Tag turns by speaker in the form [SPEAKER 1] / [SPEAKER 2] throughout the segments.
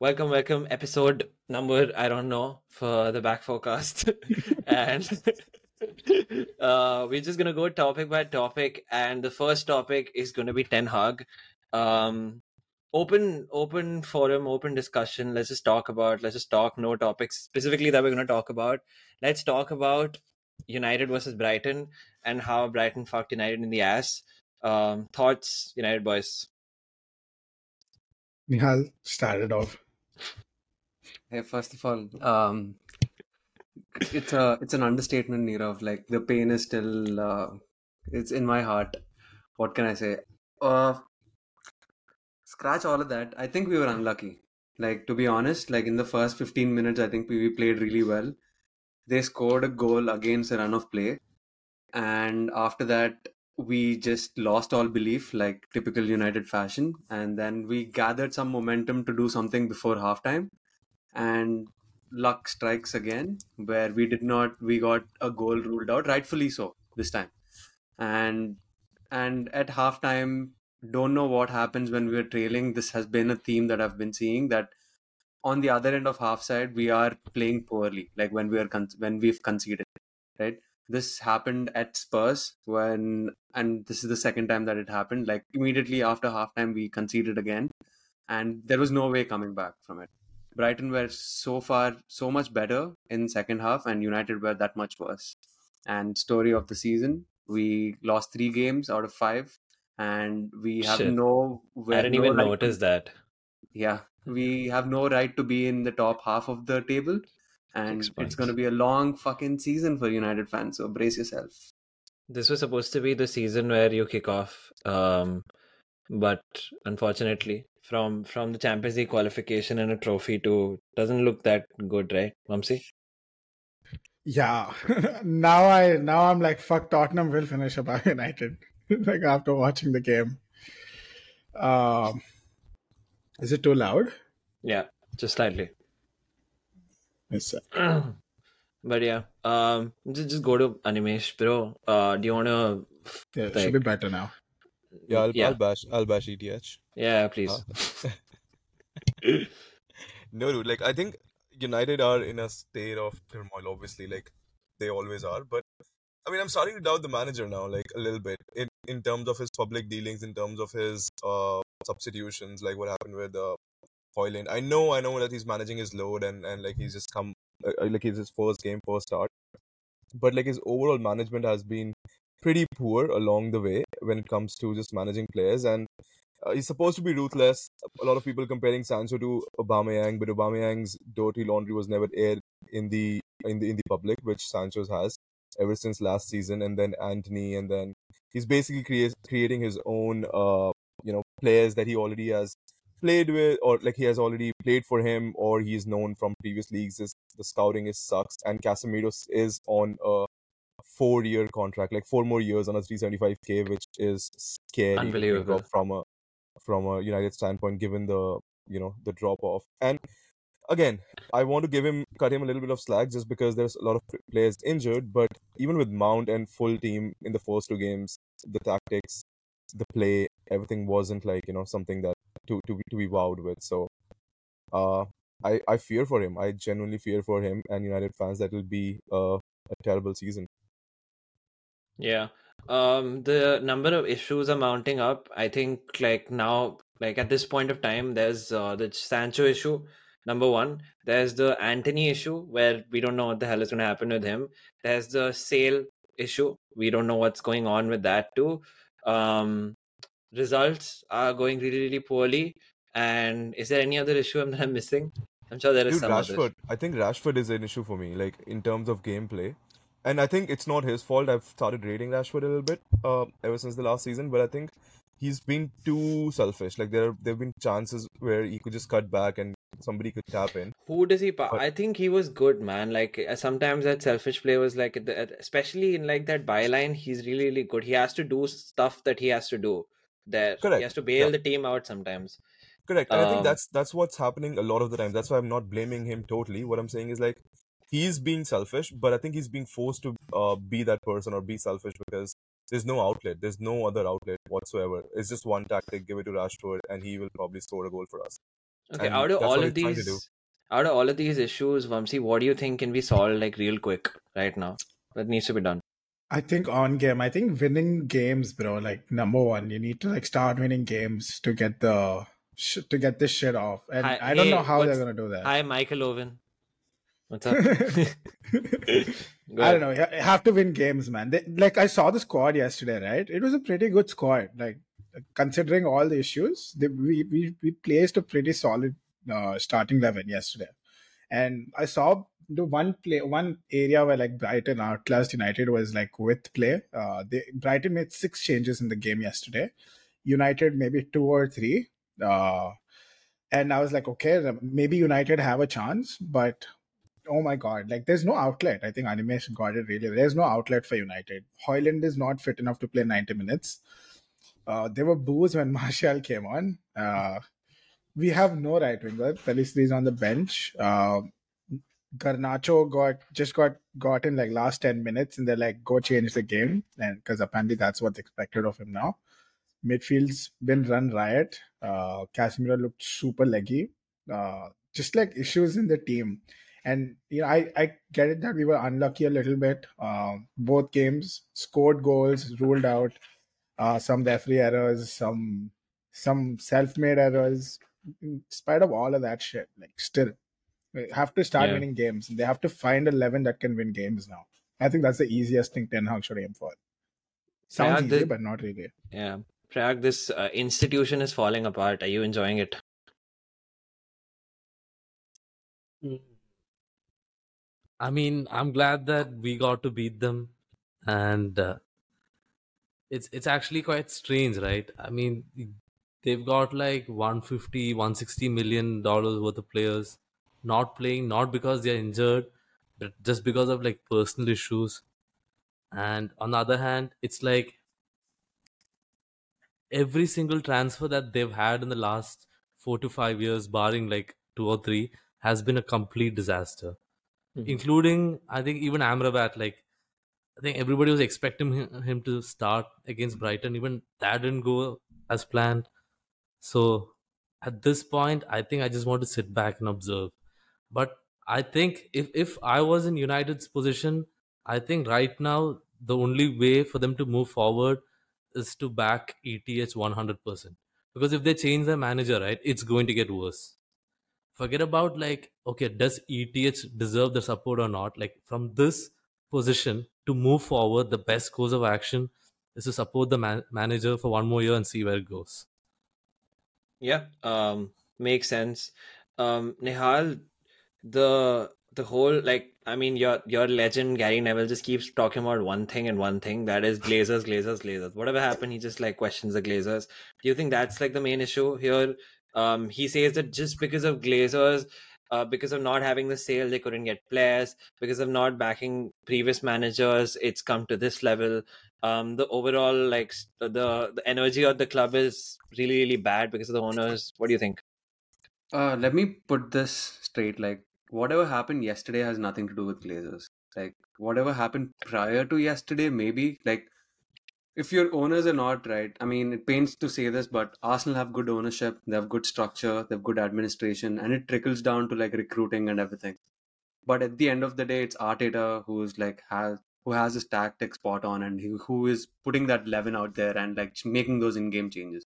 [SPEAKER 1] welcome, welcome. Episode number I don't know for the back forecast, and uh, we're just gonna go topic by topic. And the first topic is gonna be Ten Hag. Um, open, open forum, open discussion. Let's just talk about. Let's just talk. No topics specifically that we're gonna talk about. Let's talk about United versus Brighton and how Brighton fucked United in the ass. Um, thoughts, United boys.
[SPEAKER 2] Nihal started off.
[SPEAKER 3] Hey, first of all, um, it's a it's an understatement, Nirav. Like the pain is still uh, it's in my heart. What can I say? Uh, scratch all of that. I think we were unlucky. Like to be honest, like in the first 15 minutes, I think we, we played really well. They scored a goal against a run of play, and after that, we just lost all belief, like typical United fashion. And then we gathered some momentum to do something before halftime, and luck strikes again, where we did not. We got a goal ruled out, rightfully so this time, and and at halftime, don't know what happens when we're trailing. This has been a theme that I've been seeing that on the other end of half side we are playing poorly like when we are con- when we've conceded right this happened at spurs when and this is the second time that it happened like immediately after halftime we conceded again and there was no way coming back from it brighton were so far so much better in second half and united were that much worse and story of the season we lost three games out of five and we have
[SPEAKER 1] Shit.
[SPEAKER 3] no
[SPEAKER 1] I didn't
[SPEAKER 3] no
[SPEAKER 1] even
[SPEAKER 3] right to-
[SPEAKER 1] notice that.
[SPEAKER 3] yeah we have no right to be in the top half of the table and
[SPEAKER 1] Six
[SPEAKER 3] it's
[SPEAKER 1] points.
[SPEAKER 3] going to be a long fucking season for united fans so brace yourself
[SPEAKER 1] This was supposed to be the season where you kick off, um, but unfortunately, from from the Champions League qualification and a trophy to doesn't look that good, right, Vamsi?
[SPEAKER 2] Yeah. now I now I'm like fuck Tottenham will finish above United. like after watching the game. Um is it too loud?
[SPEAKER 1] Yeah, just slightly.
[SPEAKER 2] Yes, sir.
[SPEAKER 1] but yeah, um, just just go to Animesh, bro. Uh, do you want to?
[SPEAKER 2] Yeah, it
[SPEAKER 1] Like-
[SPEAKER 2] should be better now.
[SPEAKER 4] Yeah, I'll,
[SPEAKER 1] yeah,
[SPEAKER 4] I'll bash. I'll bash ETH.
[SPEAKER 1] Yeah, please.
[SPEAKER 4] Huh? no, dude. Like, I think United are in a state of turmoil. Obviously, like they always are. But I mean, I'm starting to doubt the manager now, like a little bit, in in terms of his public dealings, in terms of his uh substitutions, like what happened with uh, Højlund. I know, I know that he's managing his load and and like he's just come, uh, uh, like it's his first game, first start. But like his overall management has been pretty poor along the way when it comes to just managing players and uh, he's supposed to be ruthless. A lot of people comparing Sancho to Aubameyang, but Aubameyang's dirty laundry was never aired in the in the in the public, which Sancho's has ever since last season. And then Antony, and then he's basically crea- creating his own, uh, you know, players that he already has played with, or like he has already played for him, or he is known from previous leagues. Is the scouting is sucks, and Casemiro is on a four-year contract, like four more years on a 375k, which is scary
[SPEAKER 1] Unbelievable.
[SPEAKER 4] from a from a United standpoint, given the you know the drop off. And again, I want to give him cut him a little bit of slack just because there's a lot of players injured. But even with Mount and full team in the first two games, the tactics, the play, everything wasn't like you know something that to to be, to be wowed with. So, uh, I I fear for him. I genuinely fear for him and United fans that will be uh, a terrible season.
[SPEAKER 1] Yeah. Um, the number of issues are mounting up. I think like now, like at this point of time, there's uh, the Sancho issue, number one. There's the Antony issue where we don't know what the hell is going to happen with him. There's the sale issue. We don't know what's going on with that too. Um, results are going really, really poorly. And is there any other issue that I'm missing? I'm sure there is
[SPEAKER 4] Dude,
[SPEAKER 1] some
[SPEAKER 4] Rashford.
[SPEAKER 1] other.
[SPEAKER 4] I think Rashford is an issue for me, like in terms of gameplay. And I think it's not his fault. I've started rating Rashford a little bit uh, ever since the last season, but I think he's been too selfish. Like there, there have been chances where he could just cut back and somebody could tap in.
[SPEAKER 1] Who does he? Pa-
[SPEAKER 4] But-
[SPEAKER 1] I think he was good, man. Like uh, sometimes that selfish play was like, especially in like that byline, he's really, really good. He has to do stuff that he has to do. There, he has to bail
[SPEAKER 4] Yeah.
[SPEAKER 1] the team out sometimes.
[SPEAKER 4] Correct. And I think
[SPEAKER 1] Um,
[SPEAKER 4] that's that's what's happening a lot of the time. That's why I'm not blaming him totally. What I'm saying is like he's being selfish, but I think he's being forced to uh, be that person or be selfish because there's no outlet. There's no other outlet whatsoever. It's just one tactic. Give it to Rashford, and he will probably score a goal for us.
[SPEAKER 1] Okay,
[SPEAKER 4] And
[SPEAKER 1] out of all of
[SPEAKER 4] he's trying to do.
[SPEAKER 1] these, out of all of these issues, Vamsi, what do you think can be solved like real quick right now? That needs to be done.
[SPEAKER 2] I think on game, I think winning games, bro. Like number one, you need to like start winning games to get the sh- to get this shit off. And
[SPEAKER 1] Hi-
[SPEAKER 2] I don't
[SPEAKER 1] hey,
[SPEAKER 2] know how they're gonna do that.
[SPEAKER 1] Hi, Michael Owen. What's up?
[SPEAKER 2] I don't know. You have to win games, man. They, like I saw the squad yesterday, right? It was a pretty good squad. Like considering all the issues, they, we, we we placed a pretty solid uh, starting eleven yesterday. And I saw the one play, one area where like Brighton outclassed United was like with play. Uh, they Brighton made six changes in the game yesterday. United maybe two or three. Uh, and I was like, okay, maybe United have a chance, but oh my god, like there's no outlet. I think Animesh got it really. There's no outlet for United. Højlund is not fit enough to play 90 minutes. Uh, there were boos when Martial came on. Uh, we have no right winger. Pelistri is on the bench. Uh, Garnacho got just got got in like last 10 minutes and they're like, go change the game. And because apparently that's what's expected of him now. Midfield's been run riot. Uh, Casemiro looked super leggy. Uh, just like issues in the team. And you know, I, I get it that we were unlucky a little bit. Um, both games scored goals, ruled out uh, some referee errors, some some self-made errors. In spite of all of that shit, like still, they have to start
[SPEAKER 1] Yeah.
[SPEAKER 2] winning games. They have to find eleven that can win games now. I think that's the easiest thing Ten Hag should aim for. Sounds
[SPEAKER 1] Yeah,
[SPEAKER 2] easy,
[SPEAKER 1] the-
[SPEAKER 2] but not really.
[SPEAKER 1] Yeah. Prag, this uh, institution is falling apart. Are you enjoying it?
[SPEAKER 5] Mm. I mean, I'm glad that we got to beat them, and uh, it's it's actually quite strange, right? I mean, they've got like 150, 160 million dollars worth of players not playing, not because they're injured, but just because of like personal issues. And on the other hand, it's like every single transfer that they've had in the last four to five years, barring like two or three, has been a complete disaster.
[SPEAKER 1] Mhm.
[SPEAKER 5] Including, I think, even Amrabat. Like, I think everybody was expecting him, him to start against Brighton. Even that didn't go as planned. So, at this point, I think I just want to sit back and observe. But I think if if I was in United's position, I think right now the only way for them to move forward is to back ETH 100%. Because if they change their manager, right, it's going to get worse. Forget about like, okay, does ETH deserve the support or not? Like from this position to move forward, the best course of action is to support the man- manager for one more year and see where it goes.
[SPEAKER 1] Yeah, um, makes sense. Um, Nihal, the the whole like I mean your your legend Gary Neville just keeps talking about one thing and one thing that is Glazers, Glazers, Glazers. Whatever happened, he just like questions the Glazers. Do you think that's like the main issue here? Um, he says that just because of Glazers, uh, because of not having the sale, they couldn't get players. Because of not backing previous managers, it's come to this level. Um, the overall like the the energy of the club is really really bad because of the owners. What do you think?
[SPEAKER 3] Uh, let me put this straight. Like, whatever happened yesterday has nothing to do with Glazers. Like, whatever happened prior to yesterday, maybe. Like, if your owners are not right, I mean, it pains to say this, but Arsenal have good ownership, they have good structure, they have good administration, and it trickles down to like recruiting and everything. But at the end of the day, it's Arteta who's like has who has his tactics spot on and who, who is putting that leaven out there and like making those in-game changes.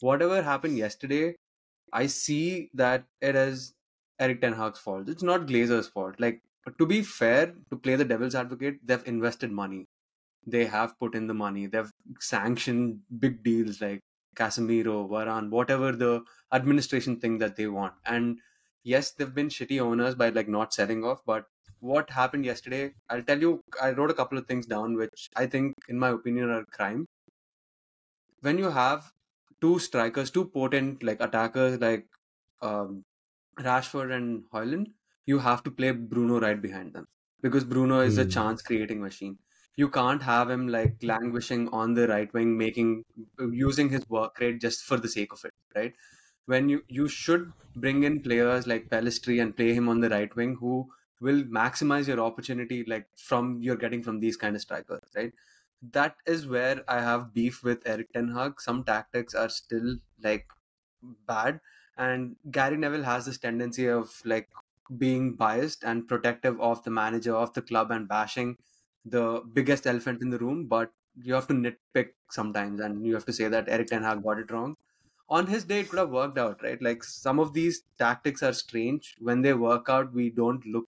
[SPEAKER 3] Whatever happened yesterday, I see that it is Eric Ten Hag's fault. It's not Glazer's fault. Like to be fair, to play the devil's advocate, they've invested money. They have put in the money. They've sanctioned big deals like Casemiro, Varane, whatever the administration thing that they want. And yes, they've been shitty owners by like not selling off. But what happened yesterday? I'll tell you. I wrote a couple of things down, which I think, in my opinion, are crime. When you have two strikers, two potent like attackers like um, Rashford and Højlund, you have to play Bruno right behind them because Bruno is a
[SPEAKER 5] Hmm.
[SPEAKER 3] chance creating machine. You can't have him like languishing on the right wing, making using his work rate just for the sake of it, right? When you you should bring in players like Pelistri and play him on the right wing who will maximize your opportunity like from you're getting from these kind of strikers, right? That is where I have beef with Eric Ten Hag. Some tactics are still like bad and Gary Neville has this tendency of like being biased and protective of the manager of the club and bashing the biggest elephant in the room. But you have to nitpick sometimes, and you have to say that Eric Ten Hag got it wrong. On his day, it could have worked out, right? Like some of these tactics are strange. When they work out, we don't look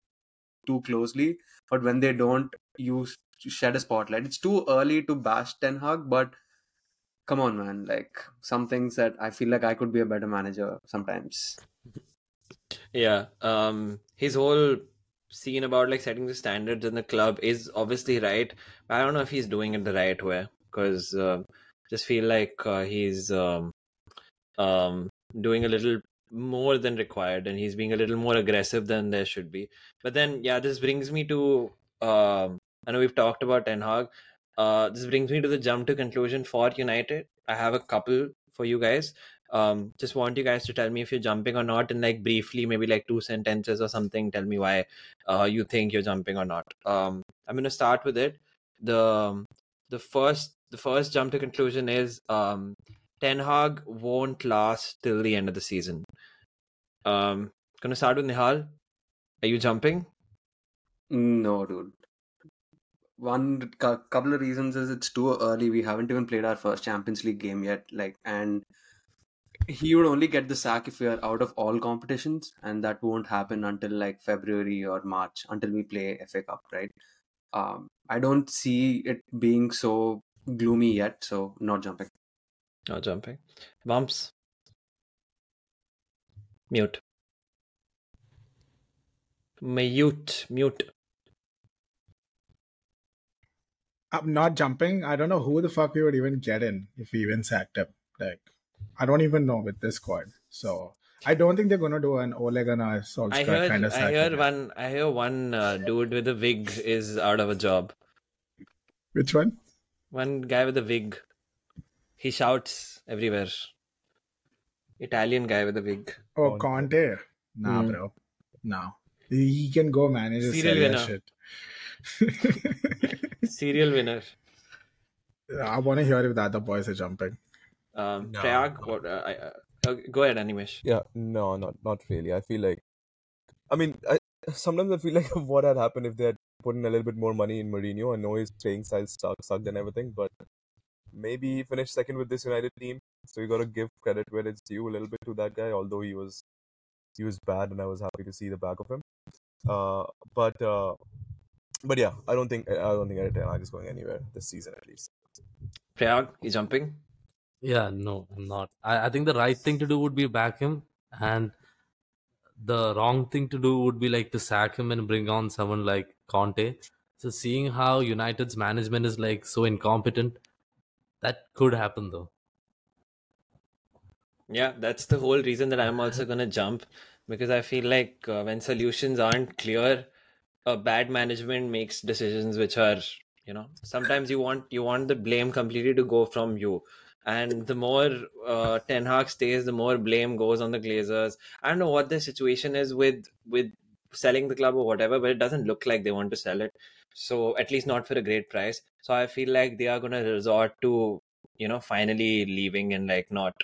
[SPEAKER 3] too closely, but when they don't, you shed a spotlight. It's too early to bash Ten Hag, but come on, man. Like some things that I feel like I could be a better manager sometimes.
[SPEAKER 1] Yeah. Um his whole scene about like setting the standards in the club is obviously right. But I don't know if he's doing it the right way because uh, just feel like uh, he's um um doing a little more than required and he's being a little more aggressive than there should be. But then yeah, this brings me to um I know we've talked about Ten Hag. Uh, this brings me to the jump to conclusion for United. I have a couple for you guys. Um, just want you guys to tell me if you're jumping or not, and like briefly, maybe like two sentences or something. Tell me why uh, you think you're jumping or not. Um, I'm gonna start with it. The the first the first jump to conclusion is um, Ten Hag won't last till the end of the season. Um, gonna start with Nihal. Are you jumping?
[SPEAKER 3] No, dude. One couple of reasons is it's too early. We haven't even played our first Champions League game yet. Like, and he would only get the sack if we are out of all competitions, and that won't happen until like February or March until we play FA Cup, right? Um, I don't see it being so gloomy yet, so not jumping.
[SPEAKER 1] Not jumping. Bumps. Mute. Mute. Mute.
[SPEAKER 2] I'm not jumping. I don't know who the fuck we would even get in if we even sacked him. Like, I don't even know with this squad. So I don't think they're gonna do an Ole Gunnar
[SPEAKER 1] I
[SPEAKER 2] Solskjaer
[SPEAKER 1] heard.
[SPEAKER 2] kind of
[SPEAKER 1] I heard one. I hear one uh, dude with a wig is out of a job.
[SPEAKER 2] Which one?
[SPEAKER 1] One guy with a wig. He shouts everywhere. Italian guy with a wig.
[SPEAKER 2] Oh,
[SPEAKER 4] Conte.
[SPEAKER 2] Nah,
[SPEAKER 1] Hmm.
[SPEAKER 2] bro. Nah. He can go manage his Serie A
[SPEAKER 1] winner.
[SPEAKER 2] shit.
[SPEAKER 1] Serie A winner.
[SPEAKER 2] I want to hear if the other boys are jumping.
[SPEAKER 1] Um,
[SPEAKER 4] No,
[SPEAKER 1] Prayag.
[SPEAKER 4] no.
[SPEAKER 1] What? Uh, I, uh, uh, go ahead, Animesh.
[SPEAKER 4] Yeah, no, not not really. I feel like, I mean, I sometimes I feel like what had happened if they had put in a little bit more money in Mourinho. I know his playing style sucked, sucked and everything, but maybe he finished second with this United team. So you got to give credit where it's due a little bit to that guy. Although he was he was bad, and I was happy to see the back of him. Uh, but uh, but yeah, I don't think I don't think Eric Ten Hag is going anywhere this season at least.
[SPEAKER 1] Prayag, you jumping?
[SPEAKER 5] Yeah, no, I'm not. I, I think the right thing to do would be back him, and the wrong thing to do would be like to sack him and bring on someone like Conte. So seeing how United's management is like so incompetent, that could happen though.
[SPEAKER 1] Yeah, that's the whole reason that I'm also gonna jump because I feel like uh, when solutions aren't clear, uh, bad management makes decisions which are, you know, sometimes you want you want the blame completely to go from you, and the more uh, Ten Hag stays, the more blame goes on the Glazers. I don't know what the situation is with with selling the club or whatever, but it doesn't look like they want to sell it. So at least not for a great price. So I feel like they are gonna resort to, you know, finally leaving and like not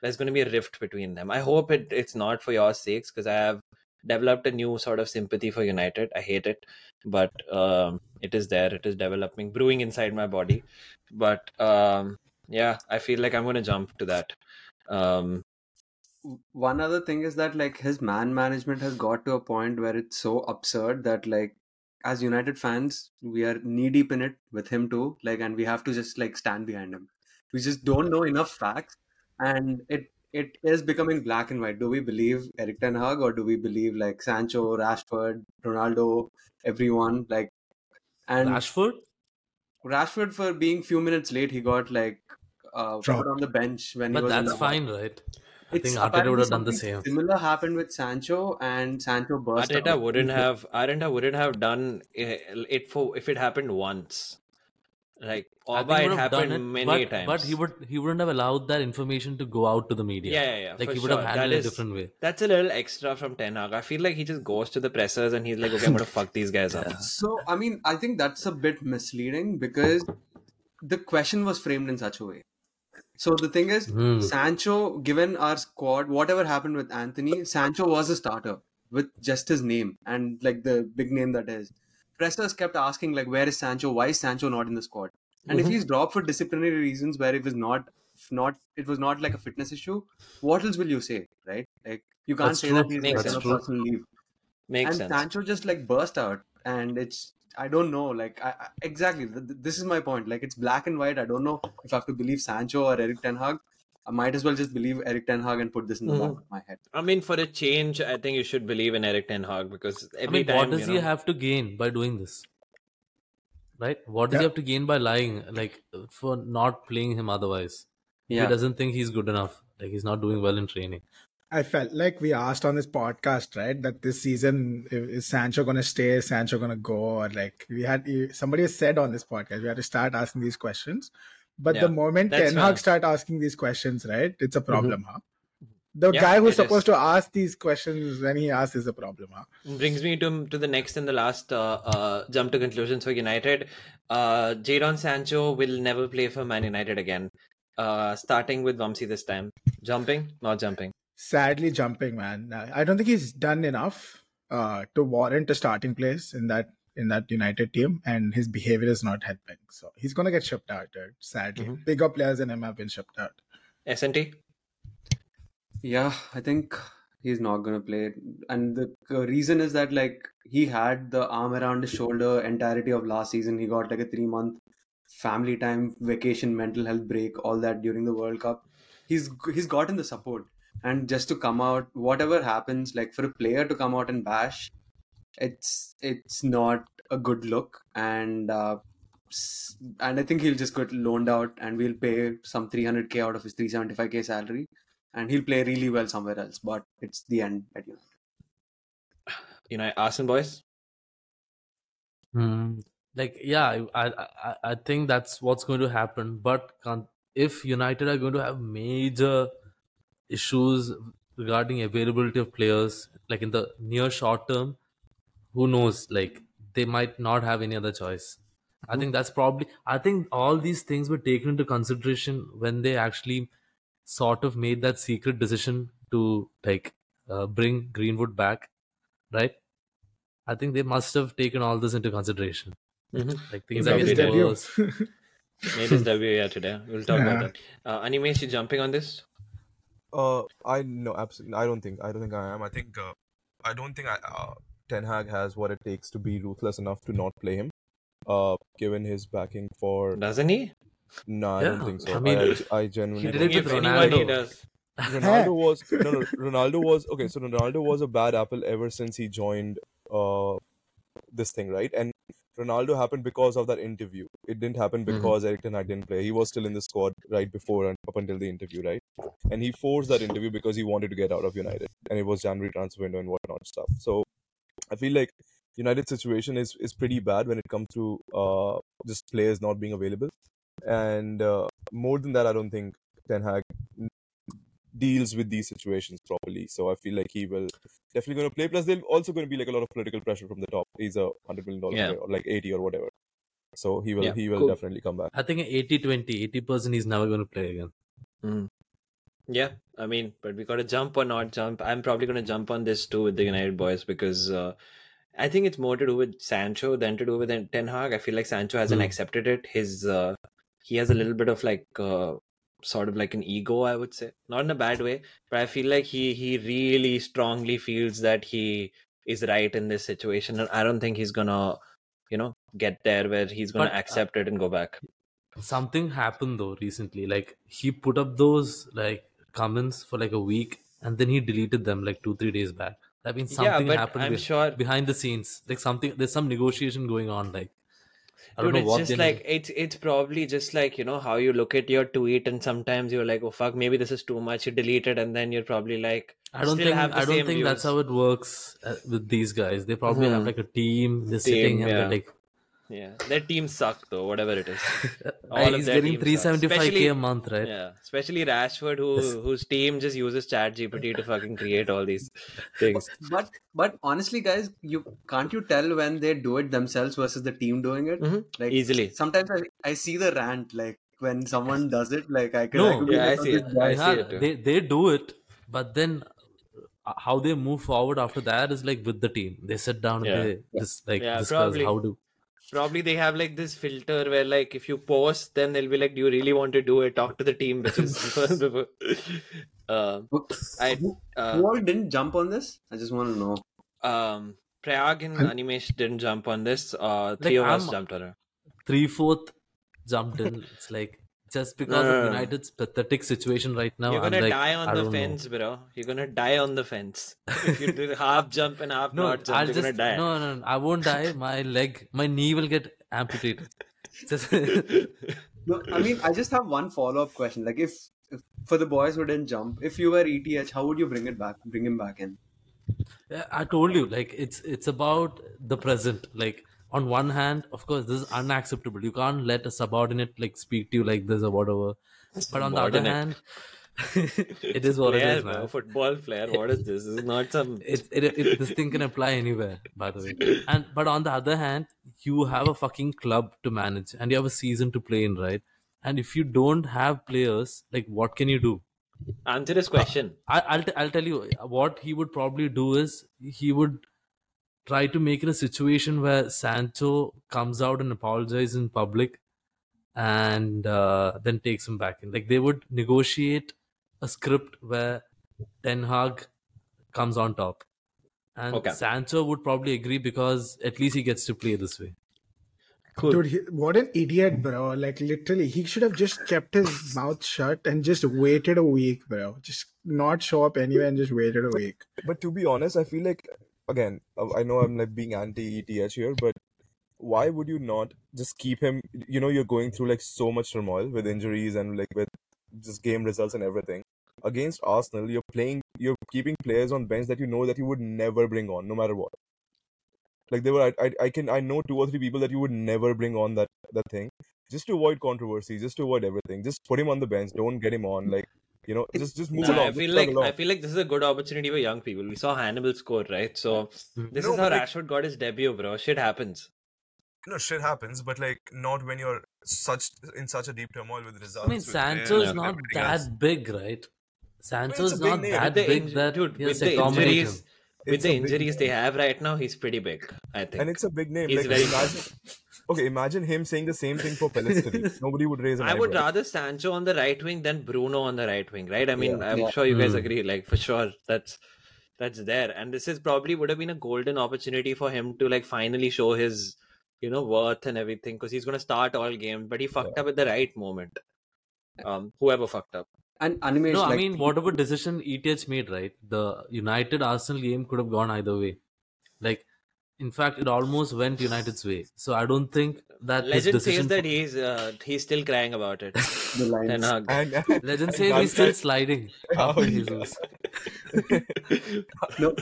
[SPEAKER 1] there's going to be a rift between them. I hope it it's not for your sakes because I have developed a new sort of sympathy for United. I hate it, but um, it is there. It is developing, brewing inside my body. But um, yeah, I feel like I'm going to jump to that. Um,
[SPEAKER 3] One other thing is that like his man management has got to a point where it's so absurd that like as United fans we are knee deep in it with him too. Like and we have to just like stand behind him. We just don't know enough facts, and it it is becoming black and white. Do we believe Eric Ten Hag or do we believe like Sancho, Rashford, Ronaldo, everyone like and
[SPEAKER 5] Rashford,
[SPEAKER 3] Rashford for being few minutes late, he got like uh, put on the bench when
[SPEAKER 5] but
[SPEAKER 3] he was in
[SPEAKER 5] that's
[SPEAKER 3] the
[SPEAKER 5] fine, right? I
[SPEAKER 3] It's
[SPEAKER 5] think Arteta would have done the same.
[SPEAKER 3] Similar happened with Sancho, and Sancho burst.
[SPEAKER 1] Arteta
[SPEAKER 3] out.
[SPEAKER 1] wouldn't have Arteta wouldn't have done it it for if it happened once. Like
[SPEAKER 5] I think
[SPEAKER 1] Oba, it
[SPEAKER 5] would have done
[SPEAKER 1] happened
[SPEAKER 5] it,
[SPEAKER 1] many
[SPEAKER 5] but,
[SPEAKER 1] times.
[SPEAKER 5] but he would he wouldn't have allowed that information to go out to the media.
[SPEAKER 1] Yeah, yeah, yeah.
[SPEAKER 5] like he would
[SPEAKER 1] sure.
[SPEAKER 5] have
[SPEAKER 1] That
[SPEAKER 5] handled it
[SPEAKER 1] is-
[SPEAKER 5] a different way.
[SPEAKER 1] That's a little extra from Ten Hag. I feel like he just goes to the pressers and he's like, okay, I'm gonna fuck these guys up.
[SPEAKER 3] So I mean, I think that's a bit misleading because the question was framed in such a way. So the thing is,
[SPEAKER 5] Hmm.
[SPEAKER 3] Sancho, given our squad, whatever happened with Antony, Sancho was a starter with just his name and like the big name that is. Pressers kept asking like, where is Sancho? Why is Sancho not in the squad? And if
[SPEAKER 1] Mhm.
[SPEAKER 3] he's dropped for disciplinary reasons, where it was not, not it was not like a fitness issue, what else will you say, right? Like you can't
[SPEAKER 5] That's
[SPEAKER 3] say
[SPEAKER 5] true.
[SPEAKER 3] that he's
[SPEAKER 1] Makes
[SPEAKER 3] like
[SPEAKER 1] sense.
[SPEAKER 3] personal leave.
[SPEAKER 1] Makes
[SPEAKER 3] and
[SPEAKER 1] sense.
[SPEAKER 3] Sancho just like burst out, and it's I don't know, like I, I, exactly th- th- this is my point. Like it's black and white. I don't know if I have to believe Sancho or Eric Ten Hag. I might as well just believe Eric Ten Hag and put this in the
[SPEAKER 1] Mhm.
[SPEAKER 3] back of my head.
[SPEAKER 1] I mean, for a change, I think you should believe in Eric Ten Hag because every I
[SPEAKER 5] mean,
[SPEAKER 1] time
[SPEAKER 5] what does
[SPEAKER 1] you
[SPEAKER 5] he have to gain by doing this? Right? What does he have to gain by lying? Like for not playing him otherwise? If
[SPEAKER 3] Yeah,
[SPEAKER 5] He doesn't think he's good enough. Like he's not doing well in training.
[SPEAKER 2] I felt like we asked on this podcast, right, that this season is Sancho going to stay, is Sancho going to go, or like we had somebody said on this podcast, we had to start asking these questions. But
[SPEAKER 1] Yeah,
[SPEAKER 2] the moment
[SPEAKER 1] that's
[SPEAKER 2] Ten Hag
[SPEAKER 1] fair.
[SPEAKER 2] start asking these questions, right, it's a problem, huh? The
[SPEAKER 1] Yeah,
[SPEAKER 2] guy who's
[SPEAKER 1] it is.
[SPEAKER 2] supposed to ask these questions when he asks is a problem, huh?
[SPEAKER 1] brings me to to the next and the last uh, uh, jump to conclusions for United. Uh, Jadon Sancho will never play for Man United again. Uh, starting with Vamsi this time. Jumping, not jumping.
[SPEAKER 2] Sadly, jumping man. I don't think he's done enough uh, to warrant a starting place in that in that United team, and his behavior is not helping. So he's gonna get shipped out. Dude, sadly,
[SPEAKER 1] Mhm.
[SPEAKER 2] bigger players than him have been shipped out.
[SPEAKER 1] SNT.
[SPEAKER 3] yeah. I think he's not gonna play, and the uh, reason is that like he had the arm around his shoulder entirety of last season. He got like a three month family time, vacation, mental health break, all that during the World Cup. He's he's gotten the support, and just to come out, whatever happens, like for a player to come out and bash, it's it's not a good look, and uh, and I think he'll just get loaned out, and we'll pay some 300k out of his 375k salary, and he'll play really well somewhere else. But it's the end at United.
[SPEAKER 1] You know, Arsenal boys.
[SPEAKER 5] Hmm. Like yeah, I, I I I think that's what's going to happen. But if United are going to have major issues regarding availability of players, like in the near short term, who knows? Like they might not have any other choice. I think that's probably. I think all these things were taken into consideration when they actually sort of made that secret decision to like uh, bring Greenwood back, right? I think they must have taken all this into consideration.
[SPEAKER 1] Mhm.
[SPEAKER 5] Like things
[SPEAKER 1] like
[SPEAKER 5] are
[SPEAKER 1] probably
[SPEAKER 5] getting
[SPEAKER 1] did.
[SPEAKER 5] worse.
[SPEAKER 1] Made his debut here today. We'll talk
[SPEAKER 2] Yeah.
[SPEAKER 1] about that. Uh, Animesh, you jumping on this?
[SPEAKER 4] Uh, I no, absolutely. I don't think. I don't think I am. I think. Uh, I don't think I. Uh, Ten Hag has what it takes to be ruthless enough to not play him. Uh, given his backing for.
[SPEAKER 1] Doesn't he?
[SPEAKER 4] No, I don't think so.
[SPEAKER 5] I
[SPEAKER 4] I,
[SPEAKER 5] mean,
[SPEAKER 4] I, I genuinely.
[SPEAKER 5] he did
[SPEAKER 4] don't
[SPEAKER 5] it
[SPEAKER 1] if
[SPEAKER 5] with
[SPEAKER 4] think
[SPEAKER 1] anyone, he does.
[SPEAKER 4] Ronaldo was no, no. Ronaldo was okay. So Ronaldo was a bad apple ever since he joined uh this thing, right? And Ronaldo happened because of that interview. It didn't happen
[SPEAKER 1] Mhm.
[SPEAKER 4] because Eric Ten Hag didn't play. He was still in the squad right before and up until the interview, right? And he forced that interview because he wanted to get out of United, and it was January transfer window and whatnot stuff. So I feel like United's situation is is pretty bad when it comes to uh just players not being available, and uh, more than that, I don't think Ten Hag deals with these situations properly. So I feel like he will definitely going to play. Plus, there's also going to be like a lot of political pressure from the top. He's a hundred million dollar
[SPEAKER 1] Yeah.
[SPEAKER 4] player, or like eighty or whatever. So he will
[SPEAKER 1] Yeah,
[SPEAKER 4] he will
[SPEAKER 5] cool.
[SPEAKER 4] definitely come back.
[SPEAKER 5] I think 80 20, 80% he's never going to play again.
[SPEAKER 1] Mm. Yeah, I mean, but we got to jump or not jump. I'm probably going to jump on this too with the United boys because uh, I think it's more to do with Sancho than to do with Ten Hag. I feel like Sancho hasn't
[SPEAKER 5] Hmm.
[SPEAKER 1] accepted it. His uh, he has a little bit of like uh, sort of like an ego, I would say, not in a bad way, but I feel like he he really strongly feels that he is right in this situation, and I don't think he's gonna, you know, get there where he's gonna
[SPEAKER 5] But, uh,
[SPEAKER 1] accept it and go back.
[SPEAKER 5] Something happened though recently. Like he put up those like comments for like a week and then he deleted them like two, three days back. That means something
[SPEAKER 1] but
[SPEAKER 5] happened
[SPEAKER 1] I'm
[SPEAKER 5] be-
[SPEAKER 1] sure
[SPEAKER 5] behind the scenes. Like something, there's some negotiation going on. Like, I don't
[SPEAKER 1] Dude,
[SPEAKER 5] know
[SPEAKER 1] it's just like it's it's probably just like you know how you look at your tweet and sometimes you're like, oh fuck, maybe this is too much. You delete it and then you're probably like,
[SPEAKER 5] I don't think
[SPEAKER 1] have
[SPEAKER 5] I don't think that's how it works uh, with these guys. They probably have
[SPEAKER 1] Mhm.
[SPEAKER 5] like a team. They're
[SPEAKER 1] Team,
[SPEAKER 5] sitting and
[SPEAKER 1] yeah.
[SPEAKER 5] they're like,
[SPEAKER 1] yeah, their team suck though, whatever it is. All
[SPEAKER 5] "Hey,
[SPEAKER 1] of
[SPEAKER 5] he's
[SPEAKER 1] their
[SPEAKER 5] getting 375k
[SPEAKER 1] Especially-
[SPEAKER 5] a month, right?
[SPEAKER 1] Yeah, especially Rashford, who whose team just uses Chat GPT to fucking create all these things.
[SPEAKER 3] But but honestly, guys, you can't you tell when they do it themselves versus the team doing it?
[SPEAKER 1] Mhm.
[SPEAKER 3] Like
[SPEAKER 1] Easily.
[SPEAKER 3] Sometimes I, I see the rant like when someone does it. Like I can, I
[SPEAKER 5] No.
[SPEAKER 3] could
[SPEAKER 1] Yeah, I see it. I see it too.
[SPEAKER 5] they they do it, but then uh, how they move forward after that is like with the team. They sit down and
[SPEAKER 1] Yeah.
[SPEAKER 5] they just like
[SPEAKER 1] Yeah,
[SPEAKER 5] discuss
[SPEAKER 1] probably.
[SPEAKER 5] how to.
[SPEAKER 1] Probably they have like this filter where like if you post, then they'll be like, "Do you really want to do it? Talk to the team." Which is before.
[SPEAKER 3] Who,
[SPEAKER 1] I uh,
[SPEAKER 3] who all didn't jump on this? I just want to know.
[SPEAKER 1] um Prayag and
[SPEAKER 2] I'm-
[SPEAKER 1] Animesh didn't jump on this. Uh, three
[SPEAKER 5] Like,
[SPEAKER 1] of us
[SPEAKER 5] I'm-
[SPEAKER 1] jumped on it.
[SPEAKER 5] Three fourth jumped in. It's like just because
[SPEAKER 1] no,
[SPEAKER 5] of
[SPEAKER 1] no, no.
[SPEAKER 5] United's pathetic situation right now.
[SPEAKER 1] You're
[SPEAKER 5] I'm
[SPEAKER 1] gonna
[SPEAKER 5] like,
[SPEAKER 1] die
[SPEAKER 5] I
[SPEAKER 1] on the
[SPEAKER 5] don't know.
[SPEAKER 1] fence, bro. You're gonna die on the fence. If you do half jump and half
[SPEAKER 5] No,
[SPEAKER 1] not jump,
[SPEAKER 5] I'll
[SPEAKER 1] you're
[SPEAKER 5] just
[SPEAKER 1] gonna die.
[SPEAKER 5] no, no, no, I won't die. My leg, my knee will get amputated. Just
[SPEAKER 3] No, I mean, I just have one follow up question. Like, if, if for the boys who didn't jump, if you were ETH, how would you bring it back? Bring him back in?
[SPEAKER 5] I told you, like it's it's about the present. Like on one hand, of course, this is unacceptable. You can't let a subordinate like speak to you like this or whatever. But on the other hand, it is what
[SPEAKER 1] player,
[SPEAKER 5] it is, man.
[SPEAKER 1] football player. What is this? This is not some.
[SPEAKER 5] It, it, it, this thing can apply anywhere, by the way. And but on the other hand, you have a fucking club to manage, and you have a season to play in, right? And if you don't have players, like what can you do?
[SPEAKER 1] Answer this question.
[SPEAKER 5] I, I'll t- I'll tell you what he would probably do is he would try to make it a situation where Sancho comes out and apologizes in public, and uh, then takes him back in. Like they would negotiate a script where Ten Hag comes on top, and
[SPEAKER 1] Okay.
[SPEAKER 5] Sancho would probably agree because at least he gets to play this way.
[SPEAKER 1] Cool.
[SPEAKER 2] Dude, he, what an idiot, bro. Like, literally, he should have just kept his mouth shut and just waited a week, bro. Just not show up anywhere and just waited a week.
[SPEAKER 4] But to be honest, I feel like again, uh, I know I'm like being anti ETH here, but why would you not just keep him? You know, you're going through like so much turmoil with injuries and like with just game results and everything. Against Arsenal, you're playing, you're keeping players on bench that you know that you would never bring on, no matter what. Like they were, I, I, I can, I know two or three people that you would never bring on that that thing, just to avoid controversy, just to avoid everything. Just put him on the bench, don't get him on. Like you know, just just move
[SPEAKER 1] Nah,
[SPEAKER 4] along.
[SPEAKER 1] I feel like
[SPEAKER 4] along.
[SPEAKER 1] I feel like this is a good opportunity for young people. We saw Hannibal score, right? So mm-hmm. this
[SPEAKER 4] No,
[SPEAKER 1] is how
[SPEAKER 4] like-
[SPEAKER 1] Rashford got his debut, bro. Shit happens.
[SPEAKER 4] no shit happens, but like not when you're such in such a deep turmoil with results.
[SPEAKER 5] I mean,
[SPEAKER 4] with
[SPEAKER 5] Sancho's not that
[SPEAKER 4] else.
[SPEAKER 5] big, right? Sancho's
[SPEAKER 4] a big
[SPEAKER 5] not that
[SPEAKER 1] With
[SPEAKER 5] big
[SPEAKER 1] inj-
[SPEAKER 5] that
[SPEAKER 1] dude, with the
[SPEAKER 5] to accommodate him.
[SPEAKER 1] injuries, with the injuries they have right now, he's pretty big. I think.
[SPEAKER 4] and it's a big name.
[SPEAKER 1] He's
[SPEAKER 4] like
[SPEAKER 1] very
[SPEAKER 4] imagine, okay, imagine him saying the same thing for Pelistri. Nobody would raise an
[SPEAKER 1] I would
[SPEAKER 4] eyebrow.
[SPEAKER 1] rather Sancho on the right wing than Bruno on the right wing, right? I mean,
[SPEAKER 4] Yeah.
[SPEAKER 1] I'm
[SPEAKER 3] Yeah.
[SPEAKER 1] sure you guys
[SPEAKER 5] Hmm.
[SPEAKER 1] agree. Like for sure, that's that's there, and this is probably would have been a golden opportunity for him to like finally show his, you know, worth and everything because he's gonna start all games, but he fucked up at the right moment. Um, whoever fucked up.
[SPEAKER 3] And animation.
[SPEAKER 5] No, I
[SPEAKER 3] like,
[SPEAKER 5] mean, whatever decision ETH made, right? The United Arsenal game could have gone either way. Like, in fact, it almost went United's way. So I don't think that his
[SPEAKER 1] Legend
[SPEAKER 5] decision.
[SPEAKER 1] says that he's uh, he's still crying about it.
[SPEAKER 3] the lines.
[SPEAKER 1] Ten Hag.
[SPEAKER 4] And,
[SPEAKER 5] Legend says he's still sliding
[SPEAKER 4] Oh,
[SPEAKER 5] after
[SPEAKER 4] yeah.
[SPEAKER 5] Jesus.
[SPEAKER 3] No,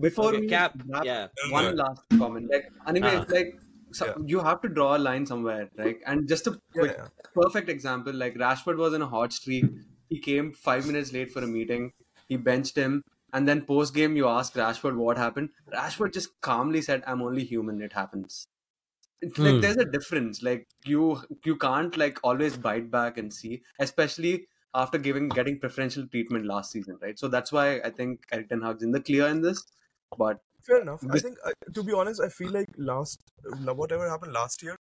[SPEAKER 3] before
[SPEAKER 1] Okay,
[SPEAKER 3] we
[SPEAKER 1] Cap,
[SPEAKER 3] wrap,
[SPEAKER 1] yeah.
[SPEAKER 3] one last comment. Like anime,
[SPEAKER 1] Uh-huh.
[SPEAKER 3] it's like so
[SPEAKER 4] Yeah.
[SPEAKER 3] you have to draw a line somewhere, right? And just a
[SPEAKER 4] Yeah,
[SPEAKER 3] quick,
[SPEAKER 4] yeah.
[SPEAKER 3] perfect example. Like Rashford was in a hot streak. He came five minutes late for a meeting. He benched him, and then post game, you ask Rashford what happened. Rashford just calmly said, "I'm only human. It happens." It's like
[SPEAKER 5] Hmm.
[SPEAKER 3] there's a difference. Like you, you can't like always bite back and see, especially after giving getting preferential treatment last season, right? So that's why I think Eric Ten Hag's in the clear in this. But
[SPEAKER 4] Fair enough. I think, I, to be honest, I feel like last, whatever happened last year,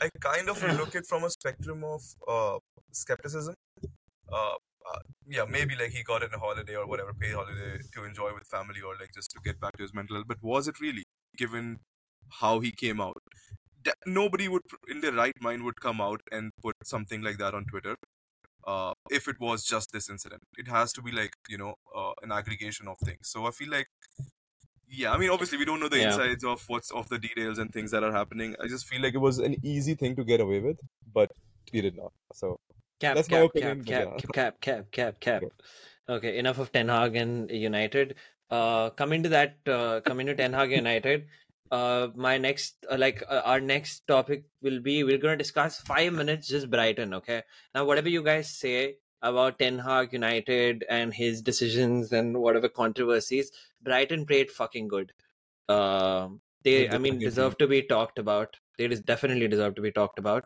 [SPEAKER 4] I kind of look it from a spectrum of uh, skepticism. Uh, uh, yeah, maybe like he got in a holiday or whatever, paid holiday to enjoy with family or like just to get back to his mental health. But was it really, given how he came out? Nobody would, in their right mind, would come out and put something like that on Twitter. Uh, if it was just this incident, it has to be like you know uh, an aggregation of things. So I feel like yeah, I mean, obviously, we don't know the
[SPEAKER 1] Yeah.
[SPEAKER 4] insides of what's of the details and things that are happening. I just feel like it was an easy thing to get away with, but he did not. So
[SPEAKER 1] Cap,
[SPEAKER 4] That's my
[SPEAKER 1] cap,
[SPEAKER 4] opinion,
[SPEAKER 1] cap, cap, cap, cap, cap, cap.
[SPEAKER 4] Okay.
[SPEAKER 1] Enough of Ten Hag and United. Uh, coming to that, uh, coming to Ten Hag United. Uh, my next, uh, like, uh, our next topic will be we're gonna discuss five minutes just Brighton. Okay, now whatever you guys say about Ten Hag United and his decisions and whatever controversies, Brighton played fucking good. Um, they,
[SPEAKER 4] They
[SPEAKER 1] I mean, deserve to be talked about. They definitely deserve to be talked about.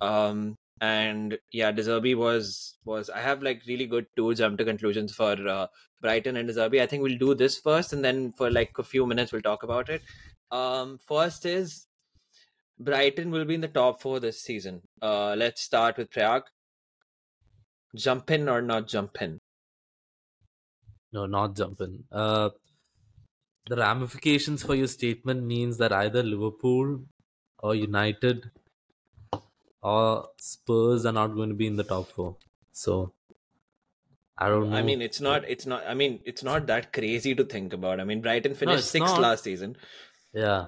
[SPEAKER 1] Um, and yeah, De Zerbi was was I have like really good two jump to conclusions for uh, Brighton and De Zerbi. I think we'll do this first, and then for like a few minutes we'll talk about it. Um, first is Brighton will be in the top four this season. Uh, let's start with Prayag. Jump in or not jump in?
[SPEAKER 5] No, not jumping. Uh, the ramifications for your statement means that either Liverpool or United or Spurs are not going to be in the top four. So I don't know.
[SPEAKER 1] I mean, it's not. It's not. I mean, it's not that crazy to think about. I mean, Brighton finished
[SPEAKER 5] it's
[SPEAKER 1] sixth
[SPEAKER 5] not.
[SPEAKER 1] last season.
[SPEAKER 5] yeah,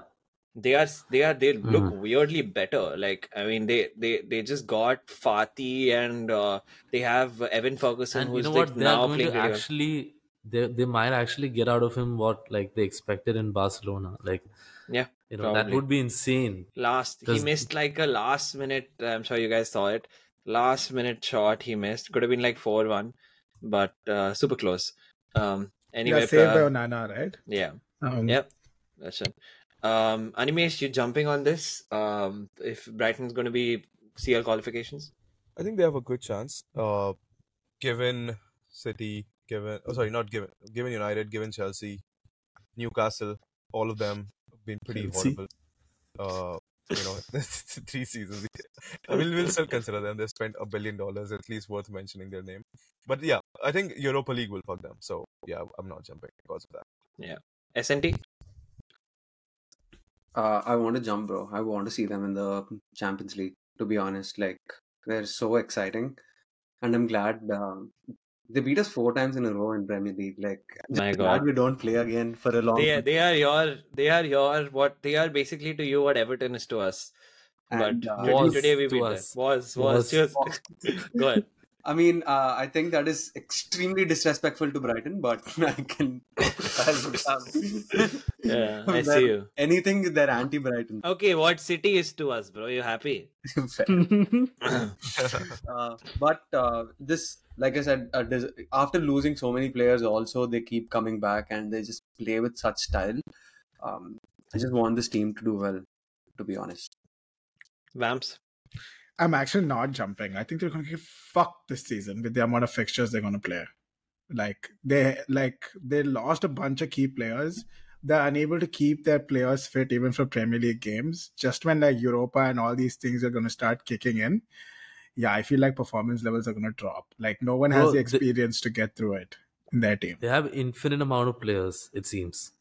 [SPEAKER 1] They are. They are. They look
[SPEAKER 5] Mhm.
[SPEAKER 1] weirdly better. Like I mean, they they they just got Fati and uh, they have Evan Ferguson,
[SPEAKER 5] and you
[SPEAKER 1] who's
[SPEAKER 5] know
[SPEAKER 1] like? Now playing
[SPEAKER 5] actually they they might actually get out of him what like they expected in Barcelona. Like
[SPEAKER 1] Yeah,
[SPEAKER 5] you know that would be insane.
[SPEAKER 1] Last he missed like a last minute. I'm sure you guys saw it. Last minute shot he missed. Could have been like four one, but uh, super close. Um. Anyway,
[SPEAKER 2] yeah, saved by
[SPEAKER 1] uh,
[SPEAKER 2] Onana, right?
[SPEAKER 1] yeah.
[SPEAKER 2] Um,
[SPEAKER 1] Yep, that's it. Um, Animesh, you jumping on this? Um, if Brighton's going to be CL qualifications,
[SPEAKER 4] I think they have a good chance. Uh, given City, given oh sorry, not given, given United, given Chelsea, Newcastle, all of them have been pretty
[SPEAKER 5] Chelsea?
[SPEAKER 4] horrible. Uh, you know, three seasons. I mean, we'll still consider them. They spent a billion dollars. At least worth mentioning their name. But yeah, I think Europa League will fuck them. So yeah, I'm not jumping because of that. Yeah.
[SPEAKER 1] SNT.
[SPEAKER 3] Uh, I want to jump, bro. I want to see them in the Champions League. To be honest, like they're so exciting, and I'm glad um, they beat us four times in a row in Premier League. Like,
[SPEAKER 1] My
[SPEAKER 3] just glad
[SPEAKER 1] God.
[SPEAKER 3] we don't play again for a long.
[SPEAKER 1] They are,
[SPEAKER 3] time.
[SPEAKER 1] they are your they are your what they are basically to you what Everton is to us.
[SPEAKER 3] And,
[SPEAKER 1] but
[SPEAKER 3] uh,
[SPEAKER 1] today, today we beat them.
[SPEAKER 5] us.
[SPEAKER 1] Was was,
[SPEAKER 5] Was.
[SPEAKER 1] just go ahead.
[SPEAKER 3] I mean, uh, I think that is extremely disrespectful to Brighton, but I can.
[SPEAKER 1] Yeah, I see you.
[SPEAKER 3] Anything they're anti-Brighton.
[SPEAKER 1] Okay, what city is to us, bro? You happy?
[SPEAKER 3] Uh, but uh, this, like I said, uh, des- after losing so many players, also they keep coming back and they just play with such style. Um, I just want this team to do well, to be honest.
[SPEAKER 1] Vamps.
[SPEAKER 2] I'm actually not jumping. I think they're going to get fucked this season with the amount of fixtures they're going to play. Like they like they lost a bunch of key players. They're unable to keep their players fit even for Premier League games. Just when like Europa and all these things are going to start kicking in, yeah, I feel like performance levels are going to drop. Like no one has
[SPEAKER 5] Bro,
[SPEAKER 2] the experience to get through it in their team.
[SPEAKER 5] they have infinite amount of players. It seems,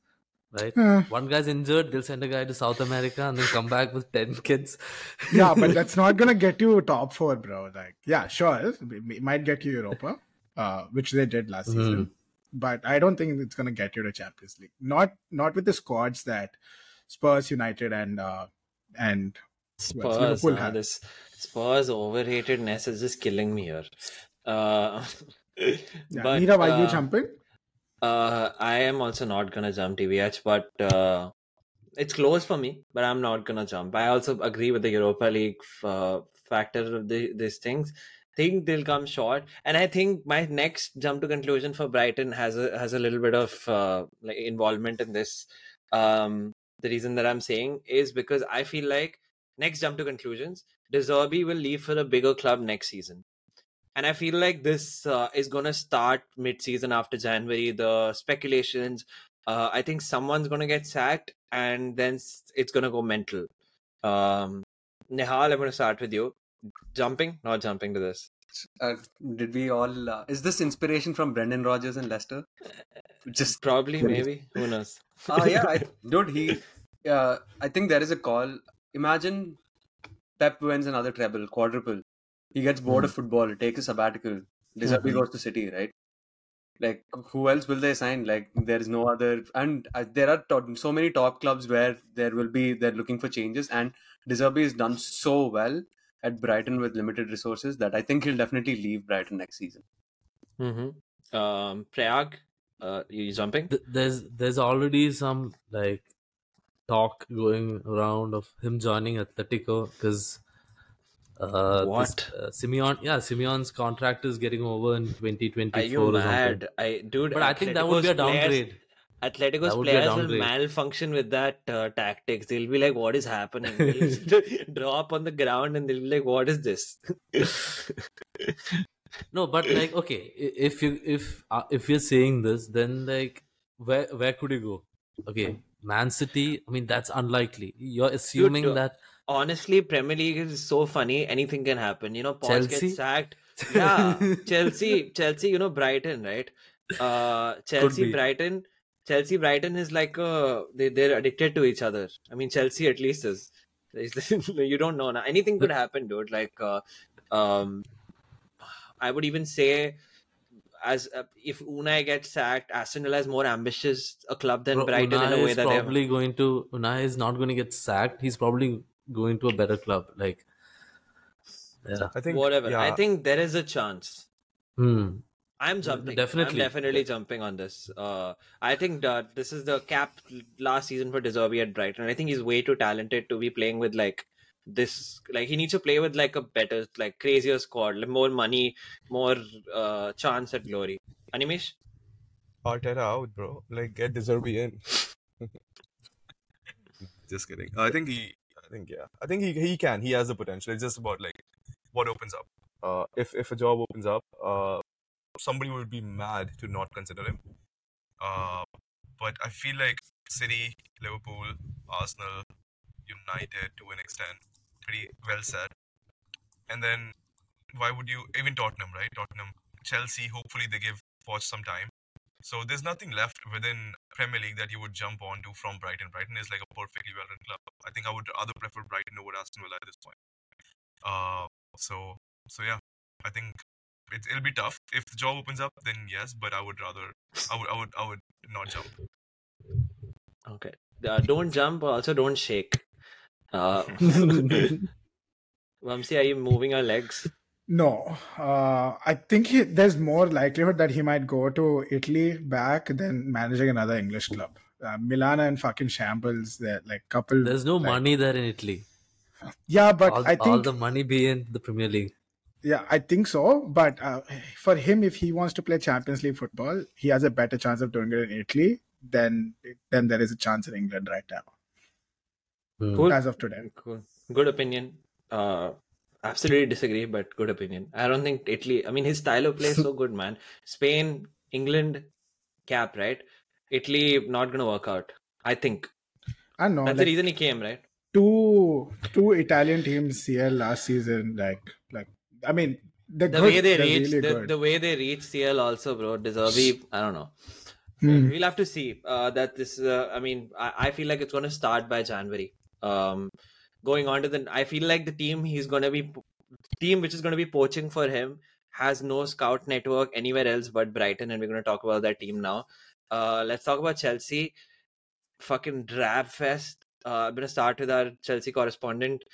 [SPEAKER 5] right?
[SPEAKER 2] Uh,
[SPEAKER 5] One guy's injured, they'll send a guy to South America and then come back with ten kids.
[SPEAKER 2] yeah, but that's not gonna get you top four, bro. Like, yeah, sure, it might get you Europa, uh, which they did last season, but I don't think it's gonna get you to Champions League. Not not with the squads that Spurs, United, and uh, and
[SPEAKER 1] Spurs.
[SPEAKER 2] Liverpool
[SPEAKER 1] huh?
[SPEAKER 2] have.
[SPEAKER 1] This Spurs overratedness is just killing me here. Uh,
[SPEAKER 2] Yeah,
[SPEAKER 1] but,
[SPEAKER 2] Nirav, are you
[SPEAKER 1] uh,
[SPEAKER 2] jumping?
[SPEAKER 1] Uh, I am also not gonna jump TVH, but uh, it's close for me. But I'm not gonna jump. I also agree with the Europa League uh, factor of the, these things. Think they'll come short, and I think my next jump to conclusion for Brighton has a has a little bit of uh, like involvement in this. Um, the reason that I'm saying is because I feel like next jump to conclusions, De Zerbi will leave for a bigger club next season and I feel like this uh, is gonna start mid-season after January. The speculations, uh, I think someone's gonna get sacked, and then it's gonna go mental. Um, Nihal, I'm gonna start with you. Jumping, not jumping to this.
[SPEAKER 3] Uh, did we all? Uh, is this inspiration from Brendan Rodgers and Leicester? Just
[SPEAKER 1] Probably, maybe. Who knows?
[SPEAKER 3] uh, yeah, I, dude. He, uh, I think there is a call. Imagine Pep wins another treble, quadruple. He gets bored of football, takes a sabbatical. De Zerbi
[SPEAKER 1] Mhm.
[SPEAKER 3] goes to City, right? Like, who else will they sign? Like, there is no other, and uh, there are to- so many top clubs where there will be they're looking for changes, and De Zerbi has done so well at Brighton with limited resources that I think he'll definitely leave Brighton next season.
[SPEAKER 1] Mm-hmm. Um, Prayag, uh, you jumping?
[SPEAKER 5] Th- there's there's already some like talk going around of him joining Atletico because uh,
[SPEAKER 1] What?
[SPEAKER 5] this, uh, Simeone yeah Simeone's contract is getting over in 2024
[SPEAKER 1] Are you mad? I dude.
[SPEAKER 5] But I think that would be a
[SPEAKER 1] players-
[SPEAKER 5] downgrade.
[SPEAKER 1] Atletico's
[SPEAKER 5] That would be a
[SPEAKER 1] players will malfunction with that uh, tactics. They'll be like, "What is happening?" They'll drop on the ground and they'll be like, "What is this?"
[SPEAKER 5] No, but like okay, if you if uh, if you're saying this, then like where where could you go? Okay, Man City. I mean that's unlikely. You're assuming
[SPEAKER 1] uh,
[SPEAKER 5] that
[SPEAKER 1] Honestly, Premier League is so funny. Anything can happen. You know, Poch
[SPEAKER 5] Chelsea?
[SPEAKER 1] gets sacked. Yeah, Chelsea, Chelsea. You know, Brighton, right? Uh, Chelsea. Brighton. Chelsea, Brighton is like uh, they they're addicted to each other. I mean, Chelsea at least is. you don't know now. Anything could happen, dude. Like, uh, um, I would even say, as uh, if Unai gets sacked, Aston Villa is more ambitious a club than
[SPEAKER 5] Bro,
[SPEAKER 1] Brighton in a way that
[SPEAKER 5] probably going to Unai is not going to get sacked. He's probably going to a better club. Like, yeah,
[SPEAKER 4] I think
[SPEAKER 1] Whatever.
[SPEAKER 4] Yeah,
[SPEAKER 1] I think there is a chance.
[SPEAKER 5] hmm.
[SPEAKER 1] I'm jumping.
[SPEAKER 5] definitely.
[SPEAKER 1] I'm definitely jumping on this. Uh, I think that this is the cap last season for De Zerbi at Brighton. I think he's way too talented to be playing with like this. Like he needs to play with like a better, like crazier squad, like more money, more uh, chance at glory. Animesh,
[SPEAKER 4] Arteta out, bro. Like get De Zerbi in. just kidding. I think he. I think yeah. I think he he can. He has the potential. It's just about like what opens up. Uh, if if a job opens up, uh, somebody would be mad to not consider him. Uh, but I feel like City, Liverpool, Arsenal, United to an extent, pretty well set. And then why would you even Tottenham, right? Tottenham, Chelsea. Hopefully they give Poch some time. So there's nothing left within Premier League that you would jump onto from Brighton. Brighton is like a perfectly well-run club. I think I would rather prefer Brighton over Aston Villa at this point. Uh, so so yeah, I think it, it'll be tough. If the job opens up, then yes. But I would rather I would I would I would not jump.
[SPEAKER 1] okay. Uh, don't jump. Also, don't shake. Uh, Vamsi, are you moving your legs?
[SPEAKER 2] No, uh, I think he, there's more likelihood that he might go to Italy back than managing another English club. Uh, Milan and fucking shambles. They're like couple.
[SPEAKER 5] There's no
[SPEAKER 2] like-
[SPEAKER 5] money there in Italy.
[SPEAKER 2] Yeah, but
[SPEAKER 5] all,
[SPEAKER 2] I
[SPEAKER 5] all
[SPEAKER 2] think
[SPEAKER 5] the money be in the Premier League.
[SPEAKER 2] yeah, I think so. But uh, for him, if he wants to play Champions League football, he has a better chance of doing it in Italy than than there is a chance in England right now,
[SPEAKER 5] Hmm.
[SPEAKER 1] Cool.
[SPEAKER 2] as of today.
[SPEAKER 1] Cool. Good opinion. Uh, absolutely disagree, but good opinion. I don't think Italy. I mean, his style of play is so good, man. Spain, England, cap, right? Italy not gonna work out. I think
[SPEAKER 2] I know.
[SPEAKER 1] that's the reason he came, right?
[SPEAKER 2] two two Italian teams CL last season, like like I mean
[SPEAKER 1] The
[SPEAKER 2] good.
[SPEAKER 1] way they reach,
[SPEAKER 2] really
[SPEAKER 1] the, the way they reach CL also, bro. Deserve I don't know.
[SPEAKER 2] Hmm.
[SPEAKER 1] We'll have to see. Uh, that this. Uh, I mean, I, I feel like it's gonna start by January. Um, going on to the, I feel like the team he's gonna be team which is gonna be poaching for him has no scout network anywhere else but Brighton, and we're gonna talk about that team now. Uh, let's talk about Chelsea. Fucking drab fest. Uh, I'm gonna start with our Chelsea correspondent.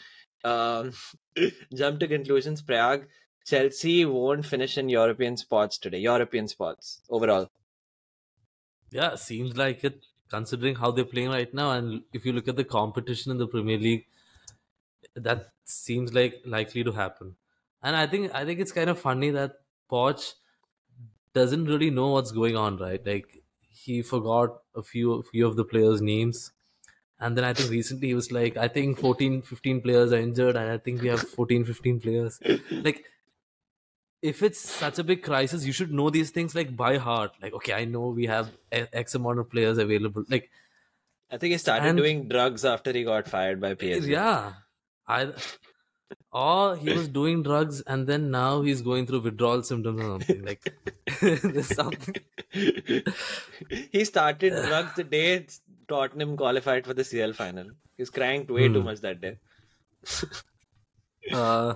[SPEAKER 1] Um, jump to conclusions. Prayag. Chelsea won't finish in European spots today. European spots overall.
[SPEAKER 5] Yeah, seems like it considering how they're playing right now. And if you look at the competition in the Premier League, that seems like likely to happen. And I think I think it's kind of funny that Poch doesn't really know what's going on, right? Like he forgot a few a few of the players' names. And then I think recently he was like, I think 14, 15 players are injured, and I think we have 14, 15 players. Like if it's such a big crisis, you should know these things like by heart. Like, okay, I know we have X amount of players available. Like,
[SPEAKER 1] I think he started
[SPEAKER 5] And-
[SPEAKER 1] doing drugs after he got fired by PSG.
[SPEAKER 5] yeah, I or he was doing drugs and then now he's going through withdrawal symptoms or something. Like, something.
[SPEAKER 1] he started drugs the day Tottenham qualified for the CL final. He's was crying way too
[SPEAKER 5] Hmm.
[SPEAKER 1] much that day.
[SPEAKER 5] Uh,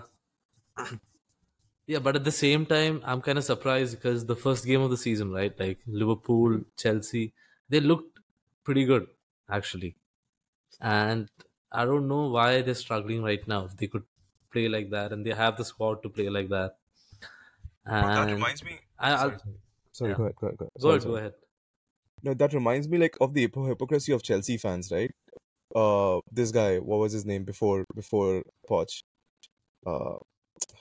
[SPEAKER 5] yeah, but at the same time, I'm kind of surprised because the first game of the season, right? Like Liverpool, Chelsea, they looked pretty good actually, and I don't know why they're struggling right now. If they could play like that, and they have the squad to play like that,
[SPEAKER 4] Bro, that reminds me.
[SPEAKER 5] I, I'll,
[SPEAKER 4] sorry, sorry,
[SPEAKER 5] yeah.
[SPEAKER 4] go ahead, go ahead, go ahead.
[SPEAKER 5] go ahead,
[SPEAKER 4] sorry.
[SPEAKER 5] go ahead.
[SPEAKER 4] No, that reminds me like of the hypo- hypocrisy of Chelsea fans, right? Uh, this guy, what was his name before before Poch? Uh,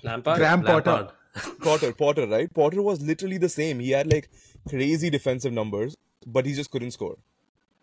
[SPEAKER 1] Lampard?
[SPEAKER 2] Graham Potter.
[SPEAKER 5] Lampard.
[SPEAKER 4] Potter, Potter, right? Potter was literally the same. He had like crazy defensive numbers, but he just couldn't score.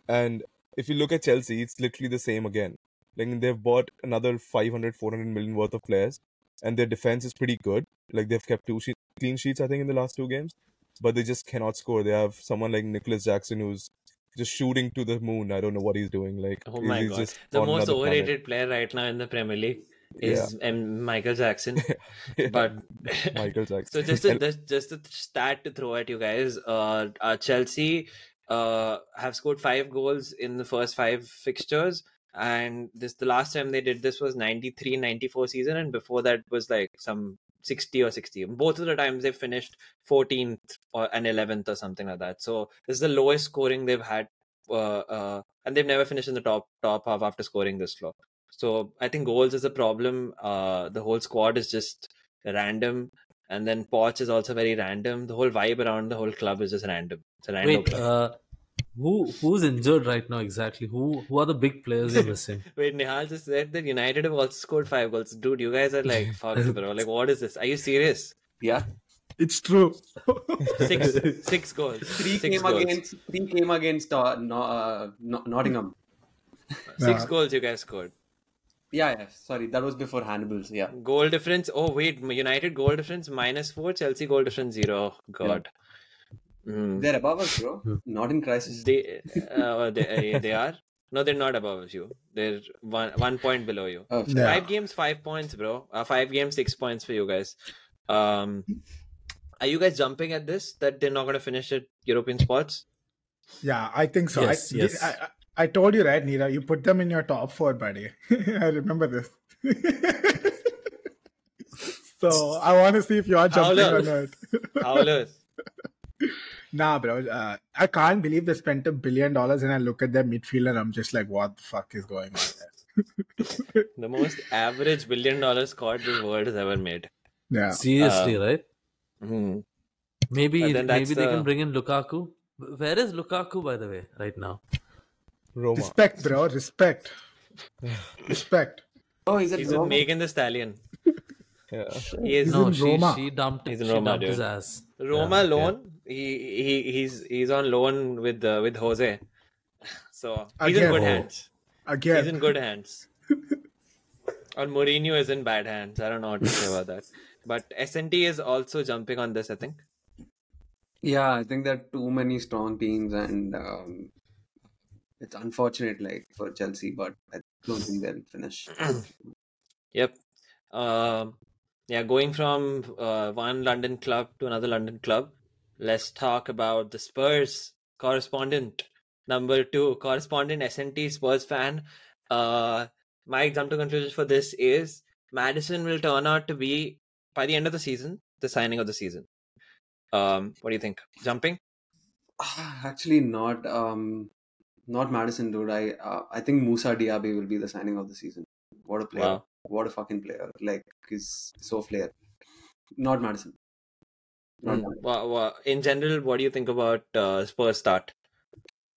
[SPEAKER 4] And if you look at Chelsea, it's literally the same again. Like they've bought another 500, 400 million worth of players, and their defense is pretty good. Like they've kept two clean sheets, I think, in the last two games, but they just cannot score. They have someone like Nicolas Jackson who's just shooting to the moon. I don't know what he's doing. Like
[SPEAKER 1] Oh my
[SPEAKER 4] he's
[SPEAKER 1] god.
[SPEAKER 4] just
[SPEAKER 1] The most
[SPEAKER 4] another planet.
[SPEAKER 1] overrated player right now in the Premier League is um, Michael Jackson.
[SPEAKER 4] Yeah.
[SPEAKER 1] But
[SPEAKER 4] Michael Jackson.
[SPEAKER 1] so just a,
[SPEAKER 4] And-
[SPEAKER 1] just just a stat to throw at you guys. Uh, uh Chelsea uh have scored five goals in the first five fixtures and this the last time they did this was 93 94 season and before that was like some 60 or 60 both of the times they finished 14th or and 11th or something like that so this is the lowest scoring they've had uh, uh and they've never finished in the top top half after scoring this low so i think goals is a problem uh the whole squad is just random and then Poch is also very random. The whole vibe around the whole club is just random. It's a random
[SPEAKER 5] Wait,
[SPEAKER 1] club.
[SPEAKER 5] Who who's injured right now exactly? Who who are the big players you're missing?
[SPEAKER 1] Wait, Nihal just said that United have also scored five goals. Dude, you guys are like, fuck, bro. Like, what is this? Are you serious?
[SPEAKER 3] Yeah,
[SPEAKER 2] It's true.
[SPEAKER 1] Six, six goals.
[SPEAKER 3] three
[SPEAKER 1] six
[SPEAKER 3] came
[SPEAKER 1] goals.
[SPEAKER 3] against three came against uh, no, uh, no, Nottingham.
[SPEAKER 1] Six
[SPEAKER 2] Yeah.
[SPEAKER 1] goals you guys scored.
[SPEAKER 3] Yeah, yeah. Sorry, that was before Hannibal's. Yeah.
[SPEAKER 1] Goal difference. Oh wait, United goal difference minus four. Chelsea goal difference zero. Oh, God. Mm.
[SPEAKER 3] They're above us, bro.
[SPEAKER 5] Hmm.
[SPEAKER 3] Not in crisis.
[SPEAKER 1] They, uh, they, uh, they are. No, they're not above you. They're one one point below you.
[SPEAKER 3] Oh,
[SPEAKER 2] Yeah.
[SPEAKER 1] Five games, five points, bro. Uh, five games, six points for you guys. Um, are you guys jumping at this that they're not going to finish at European spots?
[SPEAKER 2] Yeah, I think so.
[SPEAKER 5] Yes,
[SPEAKER 2] I,
[SPEAKER 5] yes.
[SPEAKER 2] I, I, I told you, right, Nira? You put them in your top four, buddy. I remember this. so I want to see if you are jumping or
[SPEAKER 1] Howler.
[SPEAKER 2] not.
[SPEAKER 1] Howlers.
[SPEAKER 2] nah, bro. Uh, I can't believe they spent a billion dollars and I look at their midfield and I'm just like, what the fuck is going on there?
[SPEAKER 1] the most average billion dollar squad this world has ever made.
[SPEAKER 2] Yeah.
[SPEAKER 5] Seriously, right?
[SPEAKER 1] Hmm.
[SPEAKER 5] Maybe
[SPEAKER 1] But then that's
[SPEAKER 5] maybe they
[SPEAKER 1] the-
[SPEAKER 5] can bring in Lukaku. Where is Lukaku, by the way, right now?
[SPEAKER 4] Roma.
[SPEAKER 2] Respect, bro. Respect. Respect.
[SPEAKER 3] Oh, is it
[SPEAKER 1] He's with
[SPEAKER 3] Roma?
[SPEAKER 1] Megan Thee Stallion.
[SPEAKER 4] Yeah.
[SPEAKER 1] He is
[SPEAKER 2] He's
[SPEAKER 5] No,
[SPEAKER 2] in
[SPEAKER 5] she
[SPEAKER 2] Roma.
[SPEAKER 5] she dumped
[SPEAKER 1] He's in
[SPEAKER 5] she
[SPEAKER 1] Roma,
[SPEAKER 5] dumped his ass.
[SPEAKER 1] Roma
[SPEAKER 5] Yeah, yeah.
[SPEAKER 1] loan. He he he's he's on loan with uh, with Jose. So he's in good hands. He's in good hands. or Mourinho is in bad hands. I don't know what to say about that. But SNT is also jumping on this, I think.
[SPEAKER 3] Yeah, I think there are too many strong teams, and um, it's unfortunate, like for Chelsea, but I don't think they'll finish.
[SPEAKER 1] Yep. Um, yeah, going from uh, one London club to another London club. Let's talk about the Spurs correspondent number two, correspondent SNT Spurs fan. Uh, my example conclusion for this is Madison will turn out to be by the end of the season the signing of the season. Um, what do you think? Jumping?
[SPEAKER 3] Ah, Actually, not um, not Madison, dude. I uh, I think Moussa Diaby will be the signing of the season. What a player!
[SPEAKER 1] Wow.
[SPEAKER 3] What a fucking player! Like he's so flair. Not Madison. Not
[SPEAKER 1] Mm.
[SPEAKER 3] Madison.
[SPEAKER 1] Wha- wha- in general, what do you think about uh, Spurs start?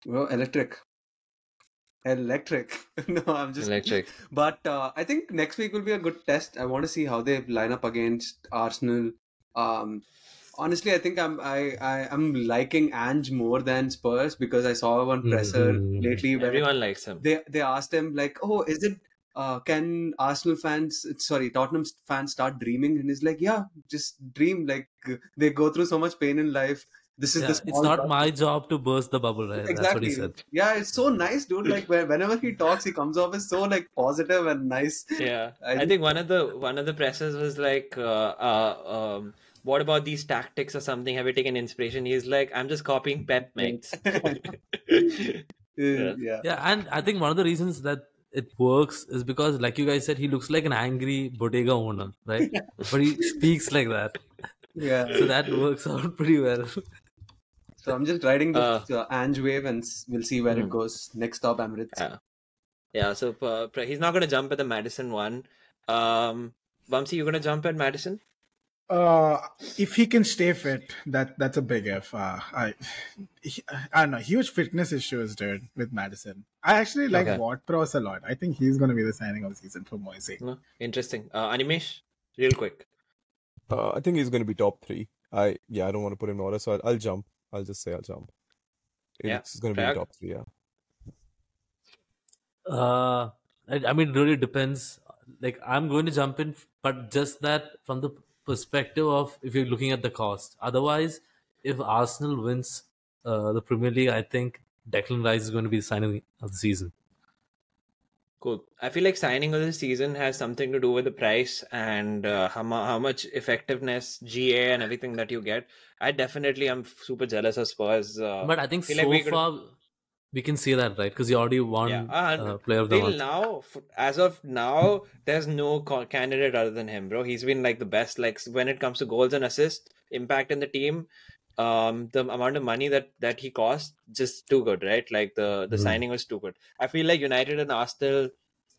[SPEAKER 3] Well, electric. Electric. no, I'm just
[SPEAKER 1] Electric.
[SPEAKER 3] But uh, I think next week will be a good test. I want to see how they line up against Arsenal. Um, honestly, I think I'm I, I I'm liking Ange more than Spurs because I saw one presser
[SPEAKER 5] Mhm.
[SPEAKER 3] lately where
[SPEAKER 1] Everyone likes him.
[SPEAKER 3] they they asked him like, "Oh, is it? Uh, can Arsenal fans, sorry, Tottenham fans start dreaming?" And he's like, "Yeah, just dream. Like they go through so much pain in life. This is
[SPEAKER 5] Yeah,
[SPEAKER 3] the
[SPEAKER 5] it's not
[SPEAKER 3] part."
[SPEAKER 5] my job to burst the bubble, right? That's what he
[SPEAKER 3] Exactly.
[SPEAKER 5] said.
[SPEAKER 3] Yeah, it's so nice, dude. Like whenever he talks, he comes off as so like positive and nice.
[SPEAKER 1] Yeah,
[SPEAKER 3] I
[SPEAKER 1] I,
[SPEAKER 3] think-
[SPEAKER 1] think one of the one of the presses was like, uh, uh, um, "What about these tactics or something? Have you taken inspiration?" He's like, "I'm just copying Pep, mates."
[SPEAKER 3] Yeah.
[SPEAKER 5] Yeah, and I think one of the reasons that it works is because, like you guys said, he looks like an angry bodega owner, right? but he speaks like that,
[SPEAKER 3] Yeah.
[SPEAKER 5] so that works out pretty well.
[SPEAKER 3] So I'm just riding this uh, Ange wave and we'll see where it
[SPEAKER 1] Mhm.
[SPEAKER 3] goes. Next stop, Emirates.
[SPEAKER 1] yeah, yeah. So uh, he's not gonna jump at the Madison one. Um, Vamsi, you gonna jump at Madison?
[SPEAKER 2] Uh, if he can stay fit, that that's a big if. Uh, I, he, I don't know, huge fitness issues, dude, with Madison. I actually like
[SPEAKER 1] Okay.
[SPEAKER 2] Ward Prowse a lot. I think he's going to be the signing of the season for Moyes.
[SPEAKER 1] No, interesting. Uh, Animesh, real quick.
[SPEAKER 4] Uh, I think he's going to be top three. I yeah, I don't want to put him in order, so I'll, I'll jump. I'll just say I'll jump.
[SPEAKER 1] Yeah,
[SPEAKER 4] it's going to be top three. Yeah.
[SPEAKER 5] Uh, I, I mean, it really depends. Like, I'm going to jump in, but just that from the perspective of if you're looking at the cost. Otherwise, if Arsenal wins uh, the Premier League, I think Declan Rice is going to be the signing of the season.
[SPEAKER 1] Cool. I feel like signing of the season has something to do with the price and uh, how, mu- how much effectiveness, GA, and everything that you get. I definitely am super jealous of Spurs. Uh,
[SPEAKER 5] But I think so
[SPEAKER 1] like we could-
[SPEAKER 5] far we can say that, right? Because you already won
[SPEAKER 1] Yeah,
[SPEAKER 5] uh, Player of the
[SPEAKER 1] till
[SPEAKER 5] Month.
[SPEAKER 1] now, as of now, there's no candidate other than him, bro. He's been like the best. Like when it comes to goals and assists, impact in the team, um, the amount of money that that he cost, just too good, right? Like the the
[SPEAKER 5] Mm.
[SPEAKER 1] signing was too good. I feel like United and Arsenal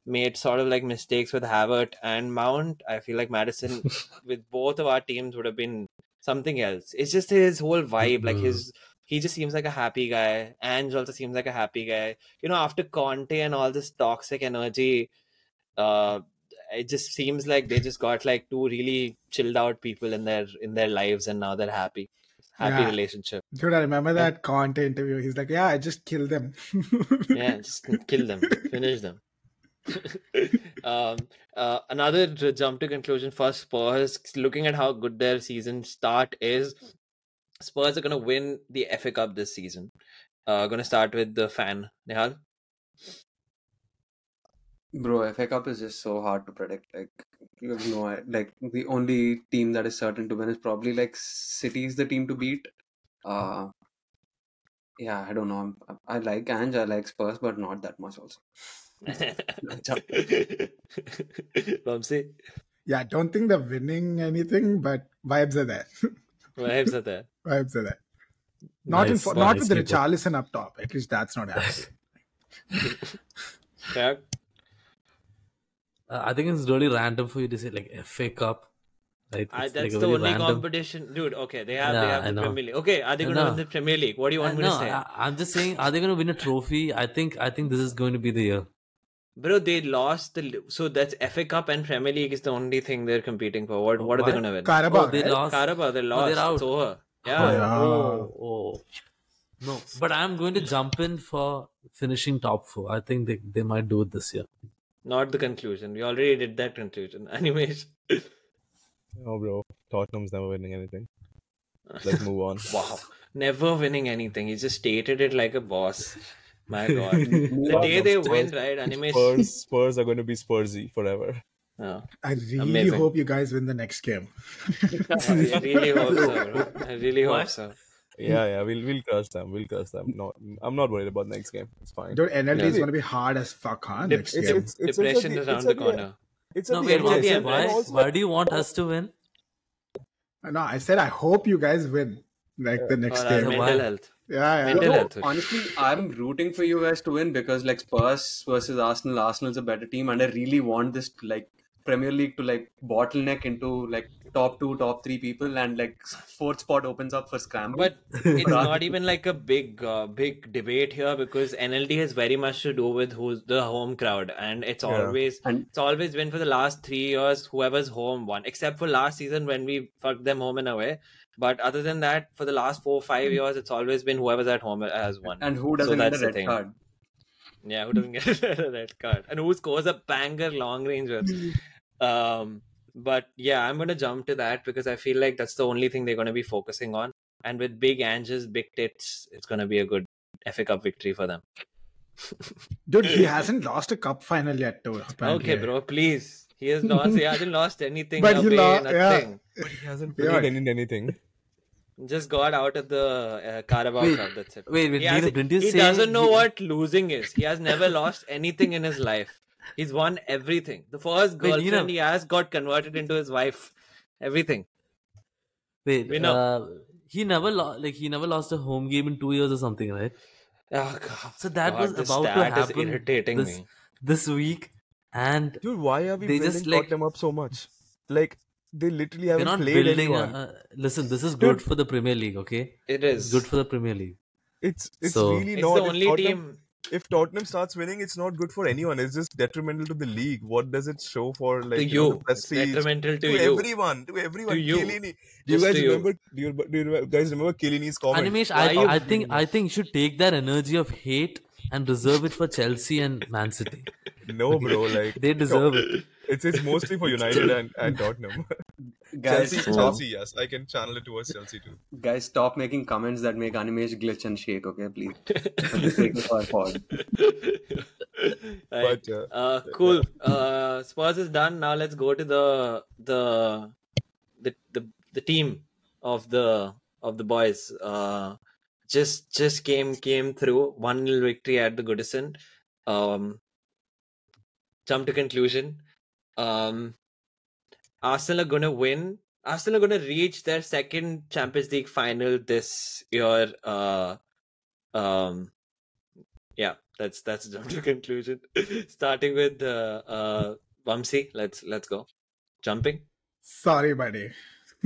[SPEAKER 1] made sort of like mistakes with Havertz and Mount. I feel like Madison with both of our teams would have been something else. It's just his whole vibe, like
[SPEAKER 5] Mhm.
[SPEAKER 1] his he just seems like a happy guy. Ange also seems like a happy guy. You know, after Conte and all this toxic energy, uh, it just seems like they just got like two really chilled out people in their in their lives, and now they're happy, happy
[SPEAKER 2] Yeah.
[SPEAKER 1] relationship.
[SPEAKER 2] Dude, I remember that Conte interview. He's like, "Yeah, I just killed them."
[SPEAKER 1] Yeah, just kill them, finish them. um, uh, another jump to conclusion for Spurs. Looking at how good their season start is, Spurs are going to win the FA Cup this season. Uh, going to start with the fan Nihal.
[SPEAKER 3] Bro, FA Cup is just so hard to predict. Like, you have no, i- like the only team that is certain to win is probably like City is the team to beat. Uh, yeah, I don't know. I'm, I like Ange, I like Spurs, but not that much also.
[SPEAKER 1] Vamsi,
[SPEAKER 2] yeah, I don't think they're winning anything, but vibes are there.
[SPEAKER 1] vibes are there.
[SPEAKER 2] vibes are there. Not in
[SPEAKER 5] Nice,
[SPEAKER 2] for, not with the
[SPEAKER 5] nicely.
[SPEAKER 2] Richarlison up top. At least that's not happening.
[SPEAKER 1] Prag?
[SPEAKER 5] Uh, I think it's really random for you to say like FA Cup, right?
[SPEAKER 1] I, that's
[SPEAKER 5] like
[SPEAKER 1] the only
[SPEAKER 5] random-
[SPEAKER 1] competition, dude. Okay, they have they have
[SPEAKER 5] I
[SPEAKER 1] the
[SPEAKER 5] know.
[SPEAKER 1] Premier League. Okay, are they going to win the Premier League? What do you want
[SPEAKER 5] Uh,
[SPEAKER 1] me
[SPEAKER 5] no,
[SPEAKER 1] to say?
[SPEAKER 5] I, I'm just saying, are they going to win a trophy? I think I think this is going to be the year.
[SPEAKER 1] Bro, they lost the so that's FA Cup and Premier League is the only thing they're competing for. What what are they going to win?
[SPEAKER 2] Carabao,
[SPEAKER 5] Oh, they
[SPEAKER 2] right?
[SPEAKER 5] lost.
[SPEAKER 1] Carabao, they lost.
[SPEAKER 5] they're out.
[SPEAKER 1] It's over. Yeah.
[SPEAKER 2] Oh, yeah.
[SPEAKER 5] Oh, oh. No, but I'm going to jump in for finishing top four. I think they, they might do it this year.
[SPEAKER 1] Not the conclusion. We already did that conclusion. Anyways.
[SPEAKER 4] Oh, bro. Tottenham's never winning anything. Let's move on.
[SPEAKER 1] wow. Never winning anything. He just stated it like a boss. My god. the day they
[SPEAKER 4] Spurs-
[SPEAKER 1] win, right? Animation.
[SPEAKER 4] Spurs, Spurs are going to be Spursy forever.
[SPEAKER 1] Oh.
[SPEAKER 2] I really
[SPEAKER 1] Amazing.
[SPEAKER 2] hope you guys win the next game.
[SPEAKER 1] I really hope so, bro. I really hope
[SPEAKER 5] What?
[SPEAKER 1] so.
[SPEAKER 4] Yeah, yeah. We'll we'll crush them. We'll crush them. No, I'm not worried about next game. It's fine.
[SPEAKER 2] Dude, NLD
[SPEAKER 1] Yeah.
[SPEAKER 2] is going to be hard as fuck, huh?
[SPEAKER 1] Dep-
[SPEAKER 2] Next
[SPEAKER 4] It's,
[SPEAKER 2] game.
[SPEAKER 4] it's, it's
[SPEAKER 1] Depression
[SPEAKER 4] at
[SPEAKER 1] is
[SPEAKER 4] the-
[SPEAKER 1] around
[SPEAKER 4] it's
[SPEAKER 1] the
[SPEAKER 4] at
[SPEAKER 1] corner.
[SPEAKER 4] It's
[SPEAKER 5] No,
[SPEAKER 4] at the
[SPEAKER 5] wait,
[SPEAKER 4] end of
[SPEAKER 5] why,
[SPEAKER 1] the
[SPEAKER 4] the
[SPEAKER 5] why, why do you want us to win?
[SPEAKER 2] No, I said I hope you guys win. Like the next
[SPEAKER 1] Or
[SPEAKER 2] game.
[SPEAKER 5] why?
[SPEAKER 1] mental health.
[SPEAKER 2] Yeah, yeah.
[SPEAKER 1] Mental
[SPEAKER 3] No,
[SPEAKER 1] health.
[SPEAKER 3] honestly, I'm rooting for you guys to win because like Spurs versus Arsenal, Arsenal's a better team, and I really want this like Premier League to like bottleneck into like top two, top three people, and like fourth spot opens up for scramble.
[SPEAKER 1] But it's not even like a big, uh, big debate here because NLD has very much to do with who's the home crowd, and it's
[SPEAKER 4] Yeah.
[SPEAKER 1] always
[SPEAKER 3] And-
[SPEAKER 1] it's always been for the last three years whoever's home won, except for last season when we fucked them home and away. But other than that, for the last four five years, it's always been whoever's at home has won.
[SPEAKER 3] and who doesn't get
[SPEAKER 1] that's
[SPEAKER 3] a
[SPEAKER 1] the
[SPEAKER 3] red
[SPEAKER 1] thing.
[SPEAKER 3] card?
[SPEAKER 1] Yeah, who doesn't get a red card? And who scores a banger long range Um, but yeah, I'm gonna jump to that because I feel like that's the only thing they're gonna be focusing on. And with big Anges, big tits, it's gonna be a good FA Cup victory for them.
[SPEAKER 2] Dude, he hasn't lost a cup final yet, too. apparently.
[SPEAKER 1] Okay, bro, please. He has lost. He hasn't lost anything.
[SPEAKER 2] But he
[SPEAKER 1] away,
[SPEAKER 2] lo- yeah.
[SPEAKER 4] But he hasn't played any, anything.
[SPEAKER 1] Just got out of the uh, Carabao
[SPEAKER 5] Wait,
[SPEAKER 1] Cup. That's it.
[SPEAKER 5] wait, wait,
[SPEAKER 1] He, has-
[SPEAKER 5] didn't you
[SPEAKER 1] he
[SPEAKER 5] say
[SPEAKER 1] doesn't know
[SPEAKER 5] he-
[SPEAKER 1] what losing is. He has never lost anything in his life. He's won everything. The first
[SPEAKER 5] Wait,
[SPEAKER 1] girlfriend
[SPEAKER 5] Neerav.
[SPEAKER 1] he has got converted into his wife. Everything.
[SPEAKER 5] Wait,
[SPEAKER 1] We know.
[SPEAKER 5] uh, he never lo- like he never lost a home game in two years or something, right?
[SPEAKER 1] Oh God.
[SPEAKER 5] So that
[SPEAKER 1] God,
[SPEAKER 5] was
[SPEAKER 1] this
[SPEAKER 5] about to
[SPEAKER 1] stat is
[SPEAKER 5] happen
[SPEAKER 1] irritating
[SPEAKER 5] this,
[SPEAKER 1] me.
[SPEAKER 5] this week, and
[SPEAKER 4] Dude, why are we
[SPEAKER 5] They
[SPEAKER 4] building
[SPEAKER 5] just, like-
[SPEAKER 4] Tottenham up so much? Like, they literally haven't
[SPEAKER 5] not
[SPEAKER 4] played
[SPEAKER 5] building. A,
[SPEAKER 4] anyone.
[SPEAKER 5] uh, listen, this is good
[SPEAKER 4] Dude.
[SPEAKER 5] for the Premier League, okay?
[SPEAKER 1] It
[SPEAKER 5] It's good for the Premier League.
[SPEAKER 4] It's it's
[SPEAKER 5] So-
[SPEAKER 4] really
[SPEAKER 1] It's
[SPEAKER 4] not.
[SPEAKER 1] the only
[SPEAKER 4] Tottenham-
[SPEAKER 1] team.
[SPEAKER 4] If Tottenham starts winning, it's not good for anyone. It's just detrimental to the league. What does it show for like
[SPEAKER 1] to
[SPEAKER 4] you know,
[SPEAKER 1] you,
[SPEAKER 4] the
[SPEAKER 1] it's detrimental to,
[SPEAKER 4] to
[SPEAKER 1] you.
[SPEAKER 4] everyone, to everyone.
[SPEAKER 1] To you.
[SPEAKER 4] Chiellini. Do you
[SPEAKER 1] Just
[SPEAKER 4] guys
[SPEAKER 1] to you.
[SPEAKER 4] remember? Do you, do you guys remember Chiellini's comment?
[SPEAKER 5] Animesh,
[SPEAKER 1] Why
[SPEAKER 5] I,
[SPEAKER 1] you
[SPEAKER 5] I think I think you should take that energy of hate and reserve it for Chelsea and Man City.
[SPEAKER 4] No, bro. Like
[SPEAKER 5] They deserve it.
[SPEAKER 4] It's it's mostly for United and, and Tottenham.
[SPEAKER 3] Guys,
[SPEAKER 4] Chelsea, Chelsea, yes, I can channel it towards Chelsea too.
[SPEAKER 3] guys, stop making comments that make Animesh glitch and shake, okay, please. For the sake of our pod.
[SPEAKER 1] Right.
[SPEAKER 4] But uh,
[SPEAKER 1] Uh, cool. Uh, Spurs is done. Now let's go to the the the the, the team of the of the boys. Uh, just just came came through one nil victory at the Goodison. Um, jump to conclusion. Um, Arsenal are gonna win. Arsenal are gonna reach their second Champions League final this year. Uh, um, yeah, that's that's a jump to conclusion. Starting with uh, uh, Vamsi. Let's let's go. Jumping.
[SPEAKER 2] Sorry, buddy.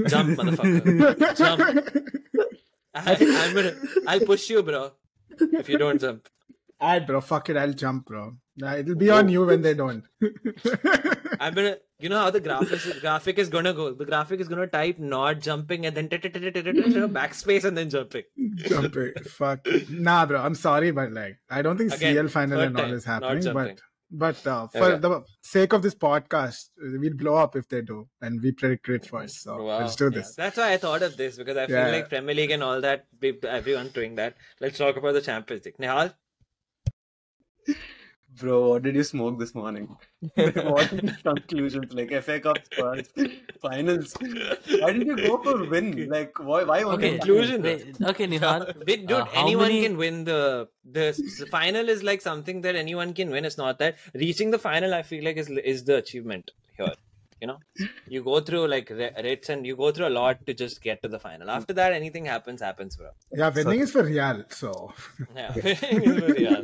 [SPEAKER 1] Jump, motherfucker. Jump. I, I'm gonna. I'll push you, bro. If you don't jump.
[SPEAKER 2] Alright, bro. Fuck it. I'll jump, bro. Nah, It'll be on you when they don't.
[SPEAKER 1] I'm gonna. You know how the graphic is, graphic is gonna go. The graphic is gonna type not jumping and then backspace and then jumping.
[SPEAKER 2] jumping. Fuck. Nah, bro. I'm sorry, but like, I don't think
[SPEAKER 1] Again,
[SPEAKER 2] CL final and all is happening. But but uh, for
[SPEAKER 1] Okay.
[SPEAKER 2] the sake of this podcast, we'll blow up if they do, and we predict it first. So
[SPEAKER 1] Wow.
[SPEAKER 2] let's do
[SPEAKER 1] Yeah,
[SPEAKER 2] this.
[SPEAKER 1] That's why I thought of this because I feel
[SPEAKER 2] Yeah.
[SPEAKER 1] like Premier League and all that, everyone doing that. Let's talk about the Champions League. Nihal,
[SPEAKER 3] Bro, what did you smoke this morning? what are conclusions? Like FA Cup Spurs, finals. Why did you go for win? Like why? Why only
[SPEAKER 5] Okay,
[SPEAKER 1] Conclusion.
[SPEAKER 5] wait, okay, Nihal.
[SPEAKER 1] Wait, dude,
[SPEAKER 5] Uh,
[SPEAKER 1] anyone
[SPEAKER 5] many-
[SPEAKER 1] can win the the final. Is like something that anyone can win. It's not that reaching the final. I feel like is is the achievement here. You know, you go through like re- rates and you go through a lot to just get to the final. After that, anything happens, happens, bro.
[SPEAKER 2] Yeah, winning is for Real. So
[SPEAKER 1] Yeah, yeah.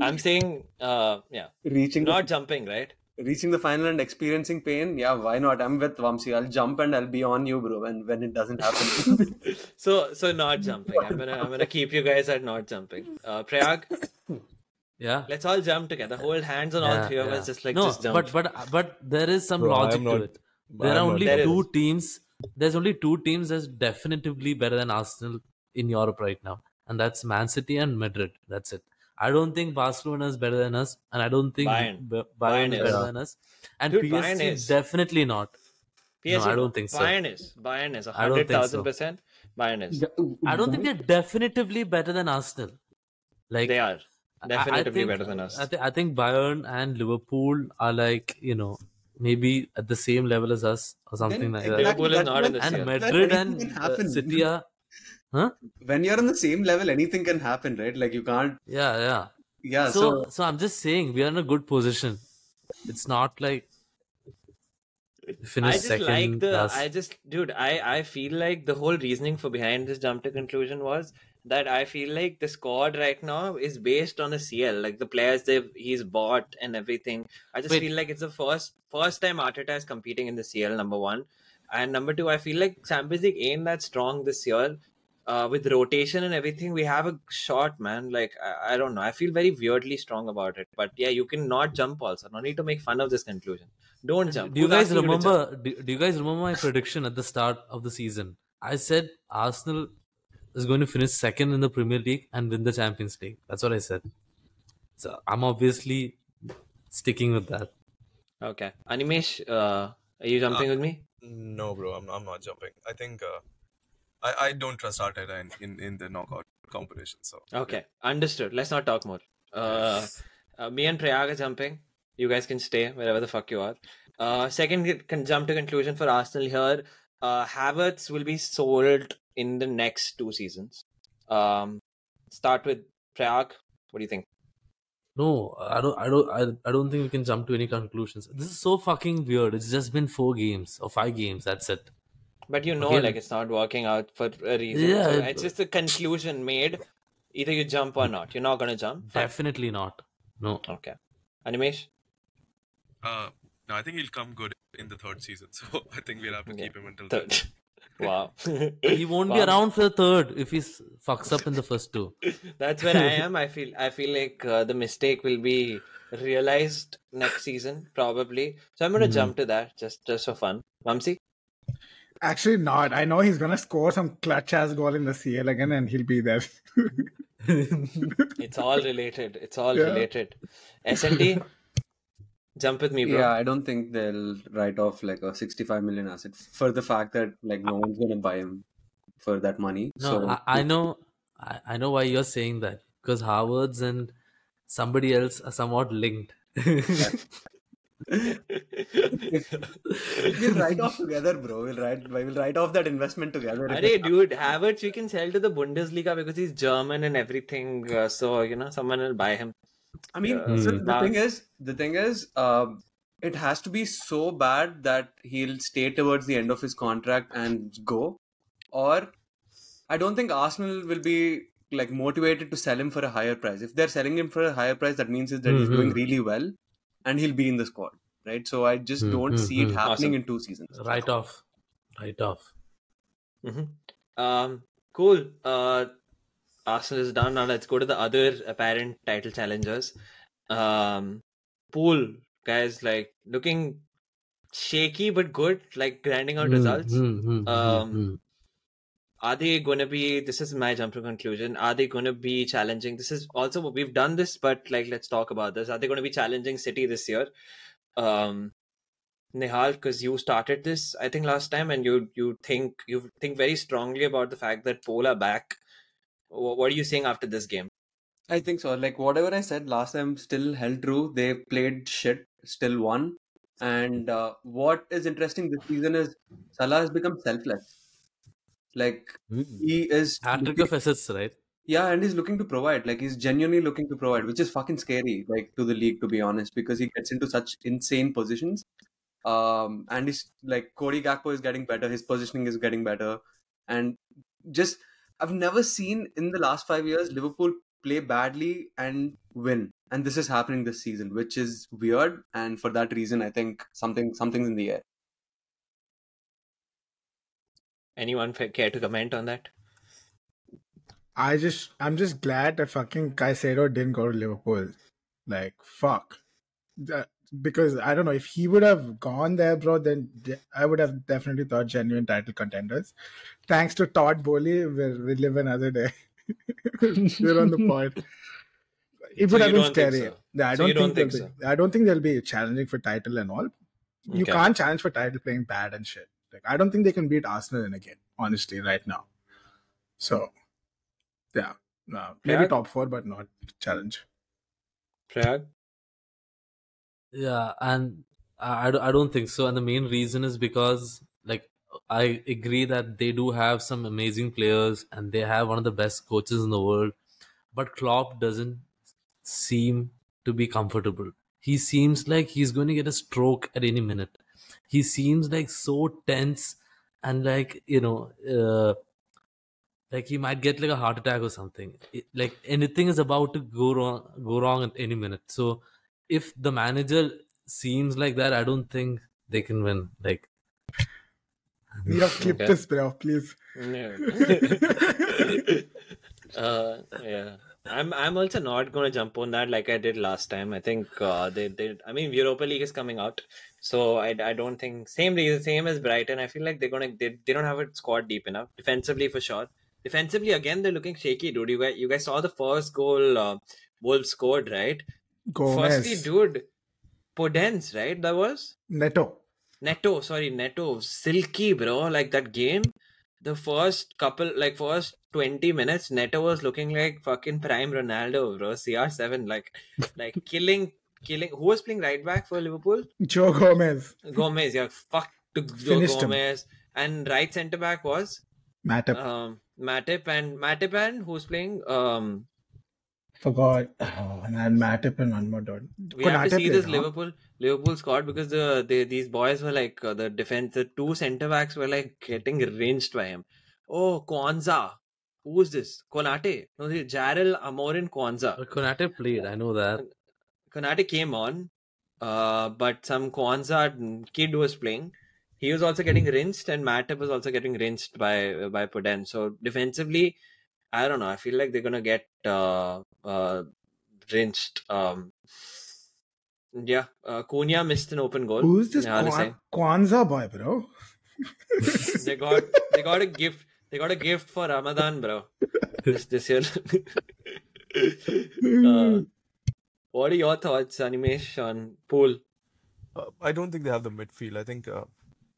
[SPEAKER 1] I'm saying, uh, yeah,
[SPEAKER 3] reaching
[SPEAKER 1] not jumping, right?
[SPEAKER 3] reaching the final and experiencing pain? Yeah, why not? I'm with Vamsi. I'll jump and I'll be on you, bro. When when it doesn't happen.
[SPEAKER 1] So, so not jumping. I'm gonna, I'm gonna keep you guys at not jumping. Uh, Prayag,
[SPEAKER 5] Yeah.
[SPEAKER 1] let's all jump together. Hold hands on all three of
[SPEAKER 5] yeah.
[SPEAKER 1] us, just like
[SPEAKER 5] no,
[SPEAKER 1] just jump.
[SPEAKER 5] but but but there is some
[SPEAKER 4] Bro,
[SPEAKER 5] logic
[SPEAKER 4] am
[SPEAKER 5] to
[SPEAKER 4] not-
[SPEAKER 5] it.
[SPEAKER 4] I
[SPEAKER 5] There
[SPEAKER 4] am
[SPEAKER 5] are only
[SPEAKER 1] There is.
[SPEAKER 5] two teams. There's only two teams that's definitively better than Arsenal in Europe right now, and that's Man City and Madrid. That's it. I don't think Barcelona is better than us, and I don't think
[SPEAKER 1] Bayern.
[SPEAKER 5] Bayern,
[SPEAKER 1] Bayern
[SPEAKER 5] is
[SPEAKER 1] is.
[SPEAKER 5] better than us. And
[SPEAKER 1] Dude,
[SPEAKER 5] PSG
[SPEAKER 1] is.
[SPEAKER 5] definitely not.
[SPEAKER 1] PSG,
[SPEAKER 5] no, I don't think so.
[SPEAKER 1] Bayern is, Bayern is,
[SPEAKER 5] I don't think so.
[SPEAKER 1] percent. Bayern is.
[SPEAKER 5] I don't think they're definitively better than Arsenal. Like
[SPEAKER 1] They are
[SPEAKER 5] I- I think-
[SPEAKER 1] better than us.
[SPEAKER 5] I, thi- I think Bayern and Liverpool are like you know maybe at the same level as us or something
[SPEAKER 3] Then
[SPEAKER 5] like
[SPEAKER 3] exactly
[SPEAKER 5] that.
[SPEAKER 1] Liverpool is
[SPEAKER 3] that's
[SPEAKER 1] not
[SPEAKER 3] when-
[SPEAKER 1] in this
[SPEAKER 5] And
[SPEAKER 1] year.
[SPEAKER 5] Madrid and
[SPEAKER 3] can
[SPEAKER 5] uh. City are, huh?
[SPEAKER 3] when you're on the same level, anything can happen, right? Like you can't.
[SPEAKER 5] Yeah, yeah.
[SPEAKER 3] Yeah.
[SPEAKER 5] so,
[SPEAKER 3] So,
[SPEAKER 5] so I'm just saying we are in a good position. It's not like we
[SPEAKER 1] I just
[SPEAKER 5] second.
[SPEAKER 1] like the.
[SPEAKER 5] last-
[SPEAKER 1] I just, dude. I I feel like the whole reasoning for behind this jump to conclusion was that I feel like the squad right now is based on a CL, like the players they've he's bought and everything. I just
[SPEAKER 5] Wait.
[SPEAKER 1] feel like it's the first first time Arteta is competing in the CL. Number one, and number two, I feel like Champions League ain't that strong this year. Uh, with rotation and everything, we have a shot, man. Like I, I don't know. I feel very weirdly strong about it. But yeah, you can not jump also. No need to make fun of this conclusion. Don't jump.
[SPEAKER 5] do you
[SPEAKER 1] Who's
[SPEAKER 5] guys
[SPEAKER 1] asking to jump?
[SPEAKER 5] remember? Do, do you guys remember my prediction at the start of the season? I said Arsenal is going to finish second in the Premier League and win the Champions League. That's what I said. So I'm obviously sticking with that.
[SPEAKER 1] Okay. Animesh, uh, are you jumping with me?
[SPEAKER 4] No, bro, I'm, I'm not jumping. I think uh, I, I don't trust Arteta in, in, in the knockout competition. So
[SPEAKER 1] Okay. Understood. Let's not talk more. Uh, uh, me and Prayag are jumping. You guys can stay wherever the fuck you are. Uh, second can jump to conclusion for Arsenal here. Uh, Havertz will be sold in the next two seasons. Um, start with Prayag. What do you think?
[SPEAKER 5] No, I don't. I don't. I, I don't think we can jump to any conclusions. This is so fucking weird. It's just been four games or five games. That's it.
[SPEAKER 1] But you know,
[SPEAKER 5] Again-
[SPEAKER 1] like it's not working out for a reason.
[SPEAKER 5] Yeah,
[SPEAKER 1] So it's just a conclusion made. Either you jump or not. You're not gonna jump. Fine.
[SPEAKER 5] Definitely not. No.
[SPEAKER 1] Okay. Animesh.
[SPEAKER 4] uh, no, I think he'll come good in the third season. So I think we'll have to
[SPEAKER 1] Yeah.
[SPEAKER 4] keep him until then.
[SPEAKER 1] Third. Wow.
[SPEAKER 5] He won't be around for the third if he fucks up in the first two.
[SPEAKER 1] That's where I am. I feel I feel like uh, the mistake will be realized next season probably. So I'm gonna
[SPEAKER 5] Mhm.
[SPEAKER 1] jump to that just just for fun. Vamsi,
[SPEAKER 2] Actually, not. I know he's gonna score some clutch ass goal in the CL again, and he'll be there.
[SPEAKER 1] it's all related. It's all
[SPEAKER 2] Yeah.
[SPEAKER 1] related. SNT, jump with me, bro.
[SPEAKER 3] Yeah, I don't think they'll write off like a 65 million asset for the fact that like no one's gonna buy him for that money.
[SPEAKER 5] No,
[SPEAKER 3] so
[SPEAKER 5] I, I know, I, I know why you're saying that because Havertz and somebody else are somewhat linked.
[SPEAKER 3] we'll write off together, bro. We'll write we'll write off that investment together.
[SPEAKER 1] Arey, dude, Havertz we can sell to the Bundesliga because he's German and everything. Uh, so you know, someone will buy him.
[SPEAKER 3] I mean,
[SPEAKER 1] Uh,
[SPEAKER 3] so
[SPEAKER 5] Hmm.
[SPEAKER 3] the thing is, the thing is, um, it has to be so bad that he'll stay towards the end of his contract and go, or I don't think Arsenal will be like motivated to sell him for a higher price. If they're selling him for a higher price, that means is that he's doing really well, and he'll be in the squad, right? So I just
[SPEAKER 5] Hmm,
[SPEAKER 3] don't
[SPEAKER 5] hmm,
[SPEAKER 3] see it
[SPEAKER 5] hmm.
[SPEAKER 3] happening
[SPEAKER 1] Awesome.
[SPEAKER 3] in two seasons.
[SPEAKER 5] right off, right off.
[SPEAKER 1] hmm Um, cool. Uh, Arsenal is done. Now let's go to the other apparent title challengers. Um, Pool guys like looking shaky but good, like grinding out
[SPEAKER 5] Hmm,
[SPEAKER 1] results.
[SPEAKER 5] hmm,
[SPEAKER 1] Um. Are they going to be? This is my jump to conclusion. Are they going to be challenging? This is also we've done this, but like let's talk about this. Are they going to be challenging City this year? Um, Nihal, because you started this, I think last time, and you you think you think very strongly about the fact that Pol are back. Wh- What are you saying after this game?
[SPEAKER 3] I think so. Like whatever I said last time still held true. They played shit, still won. And uh, what is interesting this season is Salah has become selfless. Like he is
[SPEAKER 5] Hat trick of right?
[SPEAKER 3] yeah, and he's looking to provide. Like he's genuinely looking to provide, which is fucking scary. Like to the league, to be honest, because he gets into such insane positions. Um, and he's like Cody Gakpo is getting better. His positioning is getting better, and just I've never seen in the last five years Liverpool play badly and win, and this is happening this season, which is weird. And for that reason, I think something something's in the air.
[SPEAKER 1] Anyone care to comment on that?
[SPEAKER 2] I just, I'm just glad that fucking Caicedo didn't go to Liverpool. Like, fuck. That- because I don't know if he would have gone there, bro. Then de- I would have definitely thought genuine title contenders. Thanks to Todd Boehly, we we live another day. We're on the point. It
[SPEAKER 1] So
[SPEAKER 2] would have been scary.
[SPEAKER 1] so?
[SPEAKER 2] Yeah, I
[SPEAKER 1] So
[SPEAKER 2] don't
[SPEAKER 1] you don't
[SPEAKER 2] think,
[SPEAKER 1] think
[SPEAKER 2] they'll be, I don't think they'll be challenging for title and all. You
[SPEAKER 1] Okay.
[SPEAKER 2] can't challenge for title playing bad and shit. Like I don't think they can beat Arsenal in a game, honestly, right now. So, yeah, no, maybe
[SPEAKER 1] Yeah.
[SPEAKER 2] top four, but not challenge.
[SPEAKER 1] Prayag?
[SPEAKER 5] Yeah, and I, I don't- I don't think so. And the main reason is because, like, I agree that they do have some amazing players and they have one of the best coaches in the world. But Klopp doesn't seem to be comfortable. He seems like he's going to get a stroke at any minute. He seems like so tense and like, you know, uh, like he might get like a heart attack or something. It- like anything is about to go wrong, go wrong at any minute. So if the manager seems like that, I don't think they can win. Like,
[SPEAKER 2] You know, clip
[SPEAKER 1] Okay.
[SPEAKER 2] this, bro, please.
[SPEAKER 1] uh, yeah. I'm I'm also not gonna jump on that like I did last time. I think uh, they did. I mean, Europa League is coming out, so I, I don't think same reason same as Brighton. I feel like they're gonna they, they don't have a squad deep enough defensively for sure. Defensively again, they're looking shaky, dude. You guys you guys saw the first goal uh, Wolves scored, right?
[SPEAKER 2] Gomez,
[SPEAKER 1] Firstly, dude, Podence, right? That was
[SPEAKER 2] Neto.
[SPEAKER 1] Neto, sorry, Neto, silky, bro. Like that game, the first couple, like first 20 minutes, Neto was looking like fucking prime Ronaldo, bro. CR7, like, like killing, killing. Who was playing right back for Liverpool?
[SPEAKER 2] Joe Gomez,
[SPEAKER 1] Gomez, yeah, fuck to Joe
[SPEAKER 2] Finished him.
[SPEAKER 1] Gomez. And right centre back was
[SPEAKER 2] Matip.
[SPEAKER 1] um Matip and Matip and who's playing um
[SPEAKER 2] Forgot. Oh, and Matip and one more dude.
[SPEAKER 1] we have to
[SPEAKER 2] Konate
[SPEAKER 1] see this
[SPEAKER 2] huh?
[SPEAKER 1] Liverpool Liverpool squad because the they, these boys were like uh, the defense the two centre backs were like getting ranged by him. Oh, Quansah. Who's this? Konate. No, the Jarell Amorin Quansah.
[SPEAKER 5] but Konate played, I know that.
[SPEAKER 1] Konate came on, uh, but some Quansah kid was playing. he was also getting rinsed, and Matip was also getting rinsed by by Puden. So defensively, I don't know. I feel like they're gonna get uh, uh, rinsed. Um, yeah, uh, Cunha missed an open goal.
[SPEAKER 2] Who's this
[SPEAKER 1] Nihal
[SPEAKER 2] Kwan- Quansah boy, bro?
[SPEAKER 1] They got they got a gift. They got a gift for Ramadan, bro. This this year. uh, what are your thoughts, Animesh, on Pool?
[SPEAKER 4] Uh, I don't think they have the midfield. I think uh,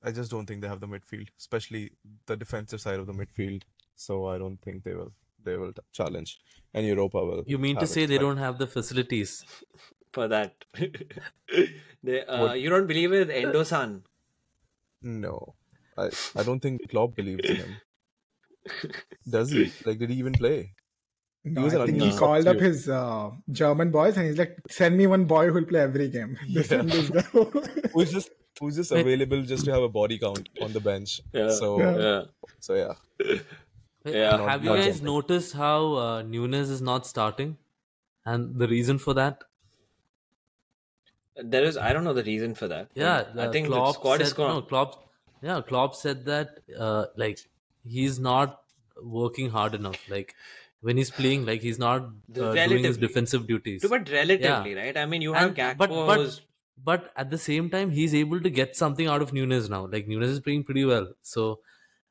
[SPEAKER 4] I just don't think they have the midfield, especially the defensive side of the midfield. So I don't think they will they will challenge, and Europa will.
[SPEAKER 5] You mean to say
[SPEAKER 4] it,
[SPEAKER 5] they
[SPEAKER 4] but-
[SPEAKER 5] don't have the facilities?
[SPEAKER 1] for that. they, uh,
[SPEAKER 4] What-
[SPEAKER 1] you don't believe with Endosan?
[SPEAKER 4] No, I I don't think Klopp believes in him. Does he? Like, did he even play?
[SPEAKER 2] No, I think he
[SPEAKER 1] unknown
[SPEAKER 2] called up his uh, German boys and he's like, "Send me one boy who'll play every game." They send this guy.
[SPEAKER 4] Who's just who's just available just to have a body count on the bench?
[SPEAKER 1] Yeah.
[SPEAKER 4] So
[SPEAKER 2] Yeah.
[SPEAKER 1] Yeah.
[SPEAKER 4] so yeah.
[SPEAKER 1] Yeah.
[SPEAKER 5] Have you guys
[SPEAKER 4] jumping.
[SPEAKER 5] noticed how uh, Núñez is not starting? And the reason for that?
[SPEAKER 1] There is, I don't know the reason for that.
[SPEAKER 5] Yeah,
[SPEAKER 1] I
[SPEAKER 5] uh,
[SPEAKER 1] think the squad
[SPEAKER 5] said,
[SPEAKER 1] is gone.
[SPEAKER 5] No, Klopp, yeah, Klopp said that uh, like he's not working hard enough. Like when he's playing, like he's not uh, doing his defensive duties.
[SPEAKER 1] But relatively, right? I mean, you have
[SPEAKER 5] And-
[SPEAKER 1] Gakpo
[SPEAKER 5] but- but-
[SPEAKER 1] who's
[SPEAKER 5] But at the same time, he's able to get something out of Núñez now. Like Núñez is playing pretty well, so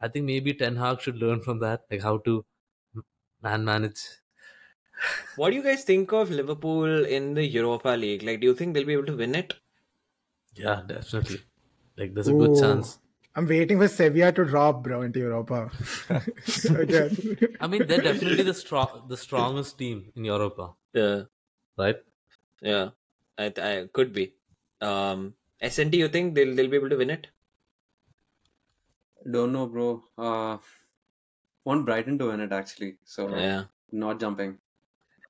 [SPEAKER 5] I think maybe Ten Hag should learn from that, like how to man manage.
[SPEAKER 1] What do you guys think of Liverpool in the Europa League? Like, do you think they'll be able to win it?
[SPEAKER 5] Yeah, definitely. Like there's a good chance.
[SPEAKER 2] I'm waiting for Sevilla to drop, bro, into Europa.
[SPEAKER 5] I mean, they're definitely the strong, the strongest team in Europa,
[SPEAKER 1] Yeah,
[SPEAKER 5] right?
[SPEAKER 1] yeah, I, I could be. Um, SNT, you think they'll they'll be able to win it?
[SPEAKER 3] Don't know, bro. Uh, want Brighton to win it actually. So
[SPEAKER 1] Yeah.
[SPEAKER 3] not jumping.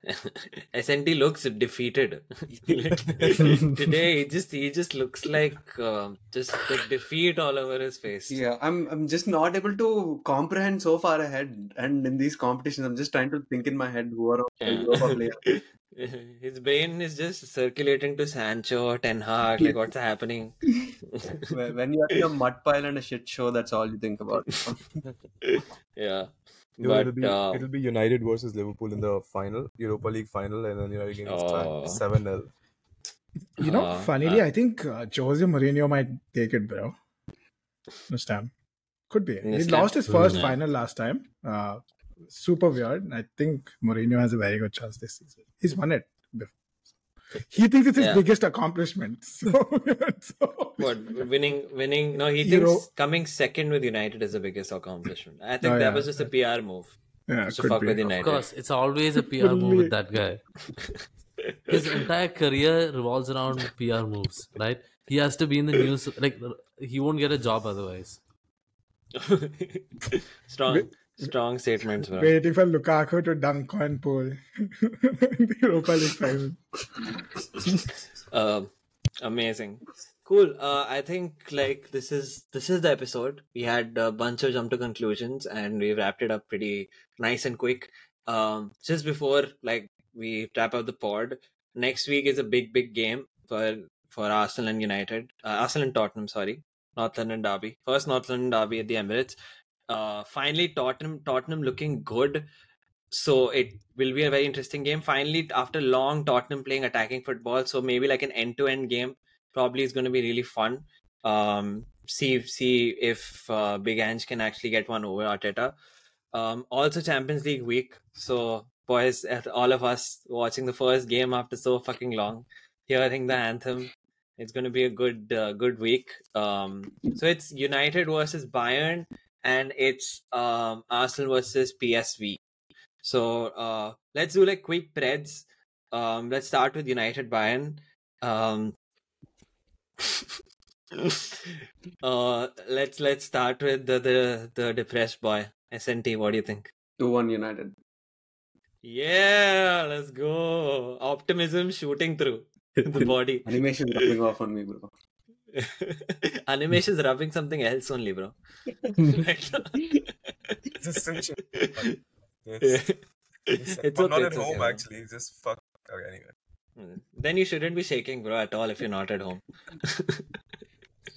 [SPEAKER 1] SNT looks defeated. Today, he just he just looks like um, just like defeat all over his face.
[SPEAKER 3] Yeah, I'm I'm just not able to comprehend so far ahead. And in these competitions, I'm just trying to think in my head who are the
[SPEAKER 1] Yeah.
[SPEAKER 3] Europa players.
[SPEAKER 1] His brain is just circulating to Sancho, Ten Hag, like what's happening.
[SPEAKER 3] When when you're in a mud pile and a shit show, that's all you think about.
[SPEAKER 1] yeah,
[SPEAKER 4] Dude,
[SPEAKER 1] but
[SPEAKER 4] it'll be
[SPEAKER 1] uh,
[SPEAKER 4] it'll be United versus Liverpool in the final, Europa League final, and then you United against
[SPEAKER 1] Oh.
[SPEAKER 4] seven 0
[SPEAKER 2] You know,
[SPEAKER 1] Uh,
[SPEAKER 2] funnily,
[SPEAKER 1] uh,
[SPEAKER 2] I think uh, Jose Mourinho might take it, bro. This time. Could be. He lost his first
[SPEAKER 1] Yeah.
[SPEAKER 2] final last time. Uh, super weird. I think Mourinho has a very good chance this season. He's won it before. He thinks it's his
[SPEAKER 1] Yeah.
[SPEAKER 2] biggest accomplishment. So, so
[SPEAKER 1] what winning? Winning? No, he thinks
[SPEAKER 2] Euro-
[SPEAKER 1] coming second with United is the biggest accomplishment. I think
[SPEAKER 2] Oh,
[SPEAKER 1] that
[SPEAKER 2] yeah.
[SPEAKER 1] was just a PR move.
[SPEAKER 2] yeah,
[SPEAKER 1] Just
[SPEAKER 2] could
[SPEAKER 1] fuck
[SPEAKER 2] be.
[SPEAKER 1] with
[SPEAKER 5] Of course, it's always a PR move with that guy. His entire career revolves around PR moves, right? He has to be in the news. Like he won't get a job otherwise.
[SPEAKER 1] strong, strong statement. bro.
[SPEAKER 2] Waiting for Lukaku to dunk on Pool. the Europa League final.
[SPEAKER 1] Um, amazing, cool. Uh, I think like this is this is the episode. We had a bunch of jump to conclusions, and we wrapped it up pretty nice and quick. Um, just before like we wrap up the pod, next week is a big big game for for Arsenal and United. Uh, Arsenal and Tottenham, sorry, North London derby. First North London derby at the Emirates. Uh, finally Tottenham Tottenham looking good. So it will be a very interesting game. Finally, after long Tottenham playing attacking football, so maybe like an end-to-end game probably is going to be really fun. Um, see see if uh, Big Ange can actually get one over Arteta. Um, also Champions League week, so boys, all of us watching the first game after so fucking long, hearing the anthem, it's going to be a good uh, good week. Um, so it's United versus Bayern, and it's um, Arsenal versus PSV. So uh, let's do like quick preds. Um, let's start with United Bayern. Um, uh, let's let's start with the the, the depressed boy. SNT, what do you think?
[SPEAKER 3] 2 1 United.
[SPEAKER 1] Yeah, let's go. Optimism shooting through the body.
[SPEAKER 3] Animation coming off on me, bro.
[SPEAKER 1] Animation is rubbing something else only, bro. Right now.
[SPEAKER 4] It's essential.
[SPEAKER 1] Yeah.
[SPEAKER 4] It's,
[SPEAKER 1] It's
[SPEAKER 4] I'm not at
[SPEAKER 1] it's
[SPEAKER 4] home
[SPEAKER 1] okay, man.
[SPEAKER 4] actually. Just fuck. Okay, anyway.
[SPEAKER 1] Mm. Then you shouldn't be shaking, bro, at all if you're not at home.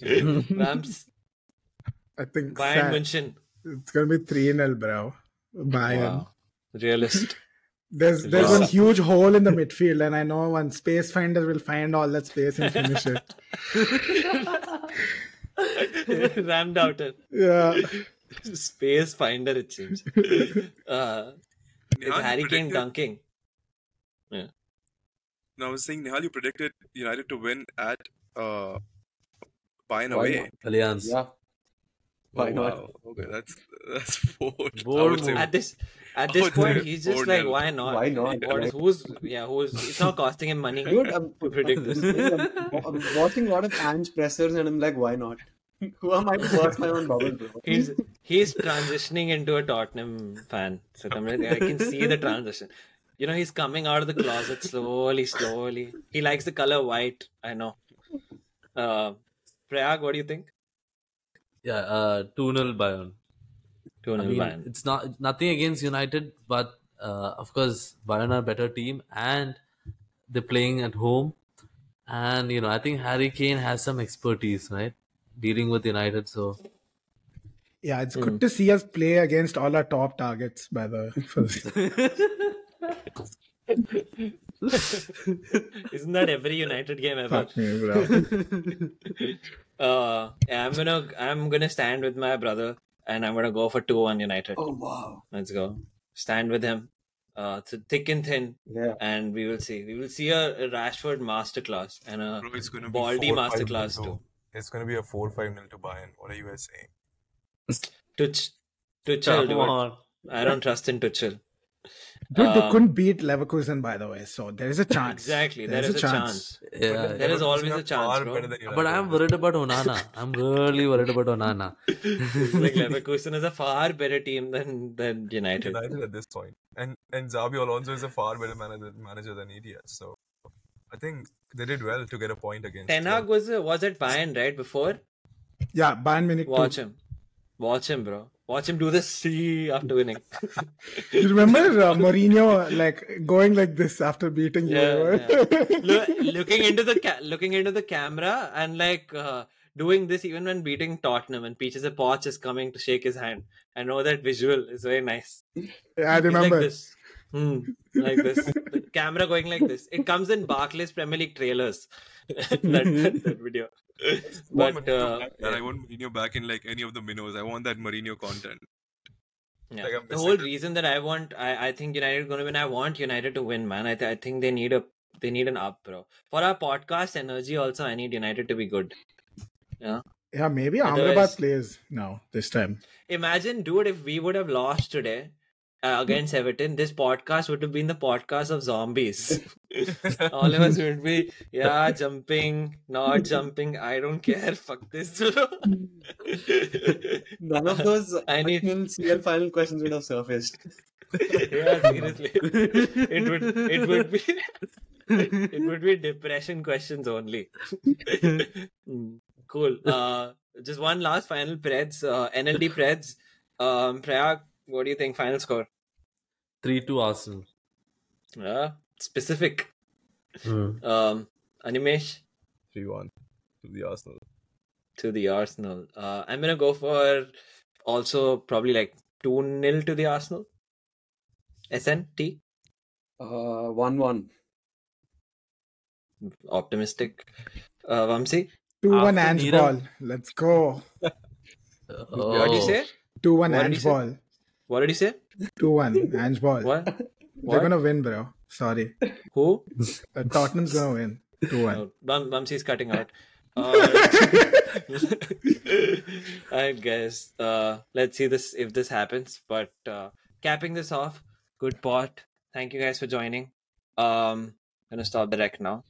[SPEAKER 1] Ramps,
[SPEAKER 2] I think
[SPEAKER 1] Bayern
[SPEAKER 2] Sa-
[SPEAKER 1] München.
[SPEAKER 2] it's gonna be three 0 bro. Bayern.
[SPEAKER 1] Wow. Realist.
[SPEAKER 2] There's there's
[SPEAKER 1] Wow.
[SPEAKER 2] one huge hole in the midfield, and I know one space finder will find all that space and finish it.
[SPEAKER 1] Rammed out it.
[SPEAKER 2] Yeah.
[SPEAKER 1] Space finder, it seems. Uh, it's
[SPEAKER 6] Nihal,
[SPEAKER 1] Harry
[SPEAKER 6] you
[SPEAKER 1] Kane
[SPEAKER 6] predicted-
[SPEAKER 1] dunking.
[SPEAKER 6] No, I was saying, Nihal, you predicted United to win at uh, Bayern
[SPEAKER 3] Why
[SPEAKER 6] away.
[SPEAKER 3] not?
[SPEAKER 5] Allianz.
[SPEAKER 3] Yeah. Why
[SPEAKER 6] Oh,
[SPEAKER 3] not?
[SPEAKER 6] wow. Okay, that's that's bold. I
[SPEAKER 5] Bold
[SPEAKER 6] would say
[SPEAKER 5] move.
[SPEAKER 1] At this
[SPEAKER 6] Oh,
[SPEAKER 1] point,
[SPEAKER 6] dude,
[SPEAKER 1] he's just
[SPEAKER 6] 4-0.
[SPEAKER 1] like, why not?
[SPEAKER 3] Why not?
[SPEAKER 1] What is,
[SPEAKER 3] Like-
[SPEAKER 1] who's yeah? Who's? It's not costing him money
[SPEAKER 3] Dude, I'm,
[SPEAKER 1] to predict this.
[SPEAKER 3] I'm, I'm watching a lot of Ange pressers and I'm like, why not? Who am I to burst my own bubble, bro?
[SPEAKER 1] He's he's transitioning into a Tottenham fan. So I'm like, I can see the transition. You know, he's coming out of the closet slowly, slowly. He likes the color white. I know. Uh, Prayag, what do you think?
[SPEAKER 5] Yeah, uh, 2 0 Bayern.
[SPEAKER 1] Two
[SPEAKER 5] I mean,
[SPEAKER 1] Bayern.
[SPEAKER 5] it's not nothing against United, but uh, of course, Bayern are a better team and they're playing at home. And, you know, I think Harry Kane has some expertise, right? Dealing with United. So,
[SPEAKER 2] Yeah, it's good to see us play against all our top targets, by the way.
[SPEAKER 1] Isn't that every United game ever?
[SPEAKER 2] Me.
[SPEAKER 1] Uh, I'm gonna I'm gonna stand with my brother, and I'm gonna go for two one United.
[SPEAKER 3] Oh, wow.
[SPEAKER 1] Let's go. Stand with him. Uh, it's thick and thin,
[SPEAKER 3] Yeah.
[SPEAKER 1] and we will see. We will see a, a Rashford masterclass and a
[SPEAKER 6] Bro, it's gonna be
[SPEAKER 1] Baldy
[SPEAKER 4] Four, five
[SPEAKER 1] masterclass
[SPEAKER 4] nil to-
[SPEAKER 1] too.
[SPEAKER 4] It's going to be a 4 5 nil to Bayern. What are you guys saying?
[SPEAKER 1] Tuch, Tuchel,
[SPEAKER 5] come on.
[SPEAKER 1] I don't trust in Tuchel.
[SPEAKER 2] Dude, they
[SPEAKER 1] Um,
[SPEAKER 2] couldn't beat Leverkusen, by the way, so there is a chance.
[SPEAKER 1] Exactly, there
[SPEAKER 2] There's
[SPEAKER 1] is a chance.
[SPEAKER 5] Yeah.
[SPEAKER 1] There is always a chance, bro.
[SPEAKER 5] But I'm worried about Onana. I'm really worried about Onana.
[SPEAKER 1] like Leverkusen is a far better team than than United.
[SPEAKER 4] United at this. And and Xabi Alonso is a far better manager, manager than EDS. So I think they did well to get a point against.
[SPEAKER 1] Ten Hag was was at Bayern right before.
[SPEAKER 2] Yeah, Bayern Munich. too.
[SPEAKER 1] Watch him, watch him, bro. Watch him do this see after winning.
[SPEAKER 2] You remember uh, Mourinho like going like this after beating you?
[SPEAKER 1] Yeah, Look, looking into the ca- looking into the camera and like uh, doing this even when beating Tottenham and Peaches a Poch is coming to shake his hand. I know that visual is very nice.
[SPEAKER 2] I
[SPEAKER 1] He's
[SPEAKER 2] remember.
[SPEAKER 1] like this. Hmm, like this. The camera going like this. It comes in Barclays Premier League trailers. that, that, that video. But uh,
[SPEAKER 6] back, man. I want Mourinho back in like any of the minnows. I want that Mourinho content.
[SPEAKER 1] yeah.
[SPEAKER 4] Like,
[SPEAKER 1] the whole
[SPEAKER 4] it.
[SPEAKER 1] reason that I want, I, I think United going to win. I want United to win, man. I, th- I think they need a, they need an up, bro. For our podcast energy, also, I need United to be good. Yeah.
[SPEAKER 2] Yeah, maybe
[SPEAKER 1] Otherwise-
[SPEAKER 2] Amrabat plays now this time.
[SPEAKER 1] Imagine, dude, if we would have lost today uh, against Everton, this podcast would have been the podcast of zombies. All of us would be, yeah, jumping, not jumping. I don't care. Fuck this. bro.
[SPEAKER 3] None of those
[SPEAKER 1] I need-
[SPEAKER 3] Arsenal CL final questions would have surfaced.
[SPEAKER 1] yeah, seriously. It would, it would be, it would be depression questions only. Cool. Uh, just one last final Preds, uh, NLD Preds. Um, Prayag, what do you think? Final score?
[SPEAKER 5] 3 2 Arsenal.
[SPEAKER 1] Uh, specific.
[SPEAKER 5] Hmm.
[SPEAKER 1] Um, Animesh
[SPEAKER 4] 3 1 to the Arsenal.
[SPEAKER 1] to the Arsenal. Uh, I'm gonna go for also probably like two 0 to the Arsenal. SNT
[SPEAKER 3] Uh, 1 1.
[SPEAKER 1] optimistic. Uh, Vamsi,
[SPEAKER 2] 2 1
[SPEAKER 5] After
[SPEAKER 2] Ange ball. Let's go.
[SPEAKER 5] Oh.
[SPEAKER 1] what did you say?
[SPEAKER 2] 2 1
[SPEAKER 1] What did
[SPEAKER 2] Ange
[SPEAKER 1] say?
[SPEAKER 2] ball.
[SPEAKER 1] What did he say?
[SPEAKER 2] 2 1 Ange ball.
[SPEAKER 1] What?
[SPEAKER 2] They're gonna win, bro. Sorry.
[SPEAKER 1] Who?
[SPEAKER 2] Uh, Tottenham's gonna win. 2 1.
[SPEAKER 1] No, Bum, Bumsy's cutting out. Uh, I guess. Uh, let's see this if this happens. But uh, capping this off, good pot. Thank you guys for joining. Um, gonna stop the rec now.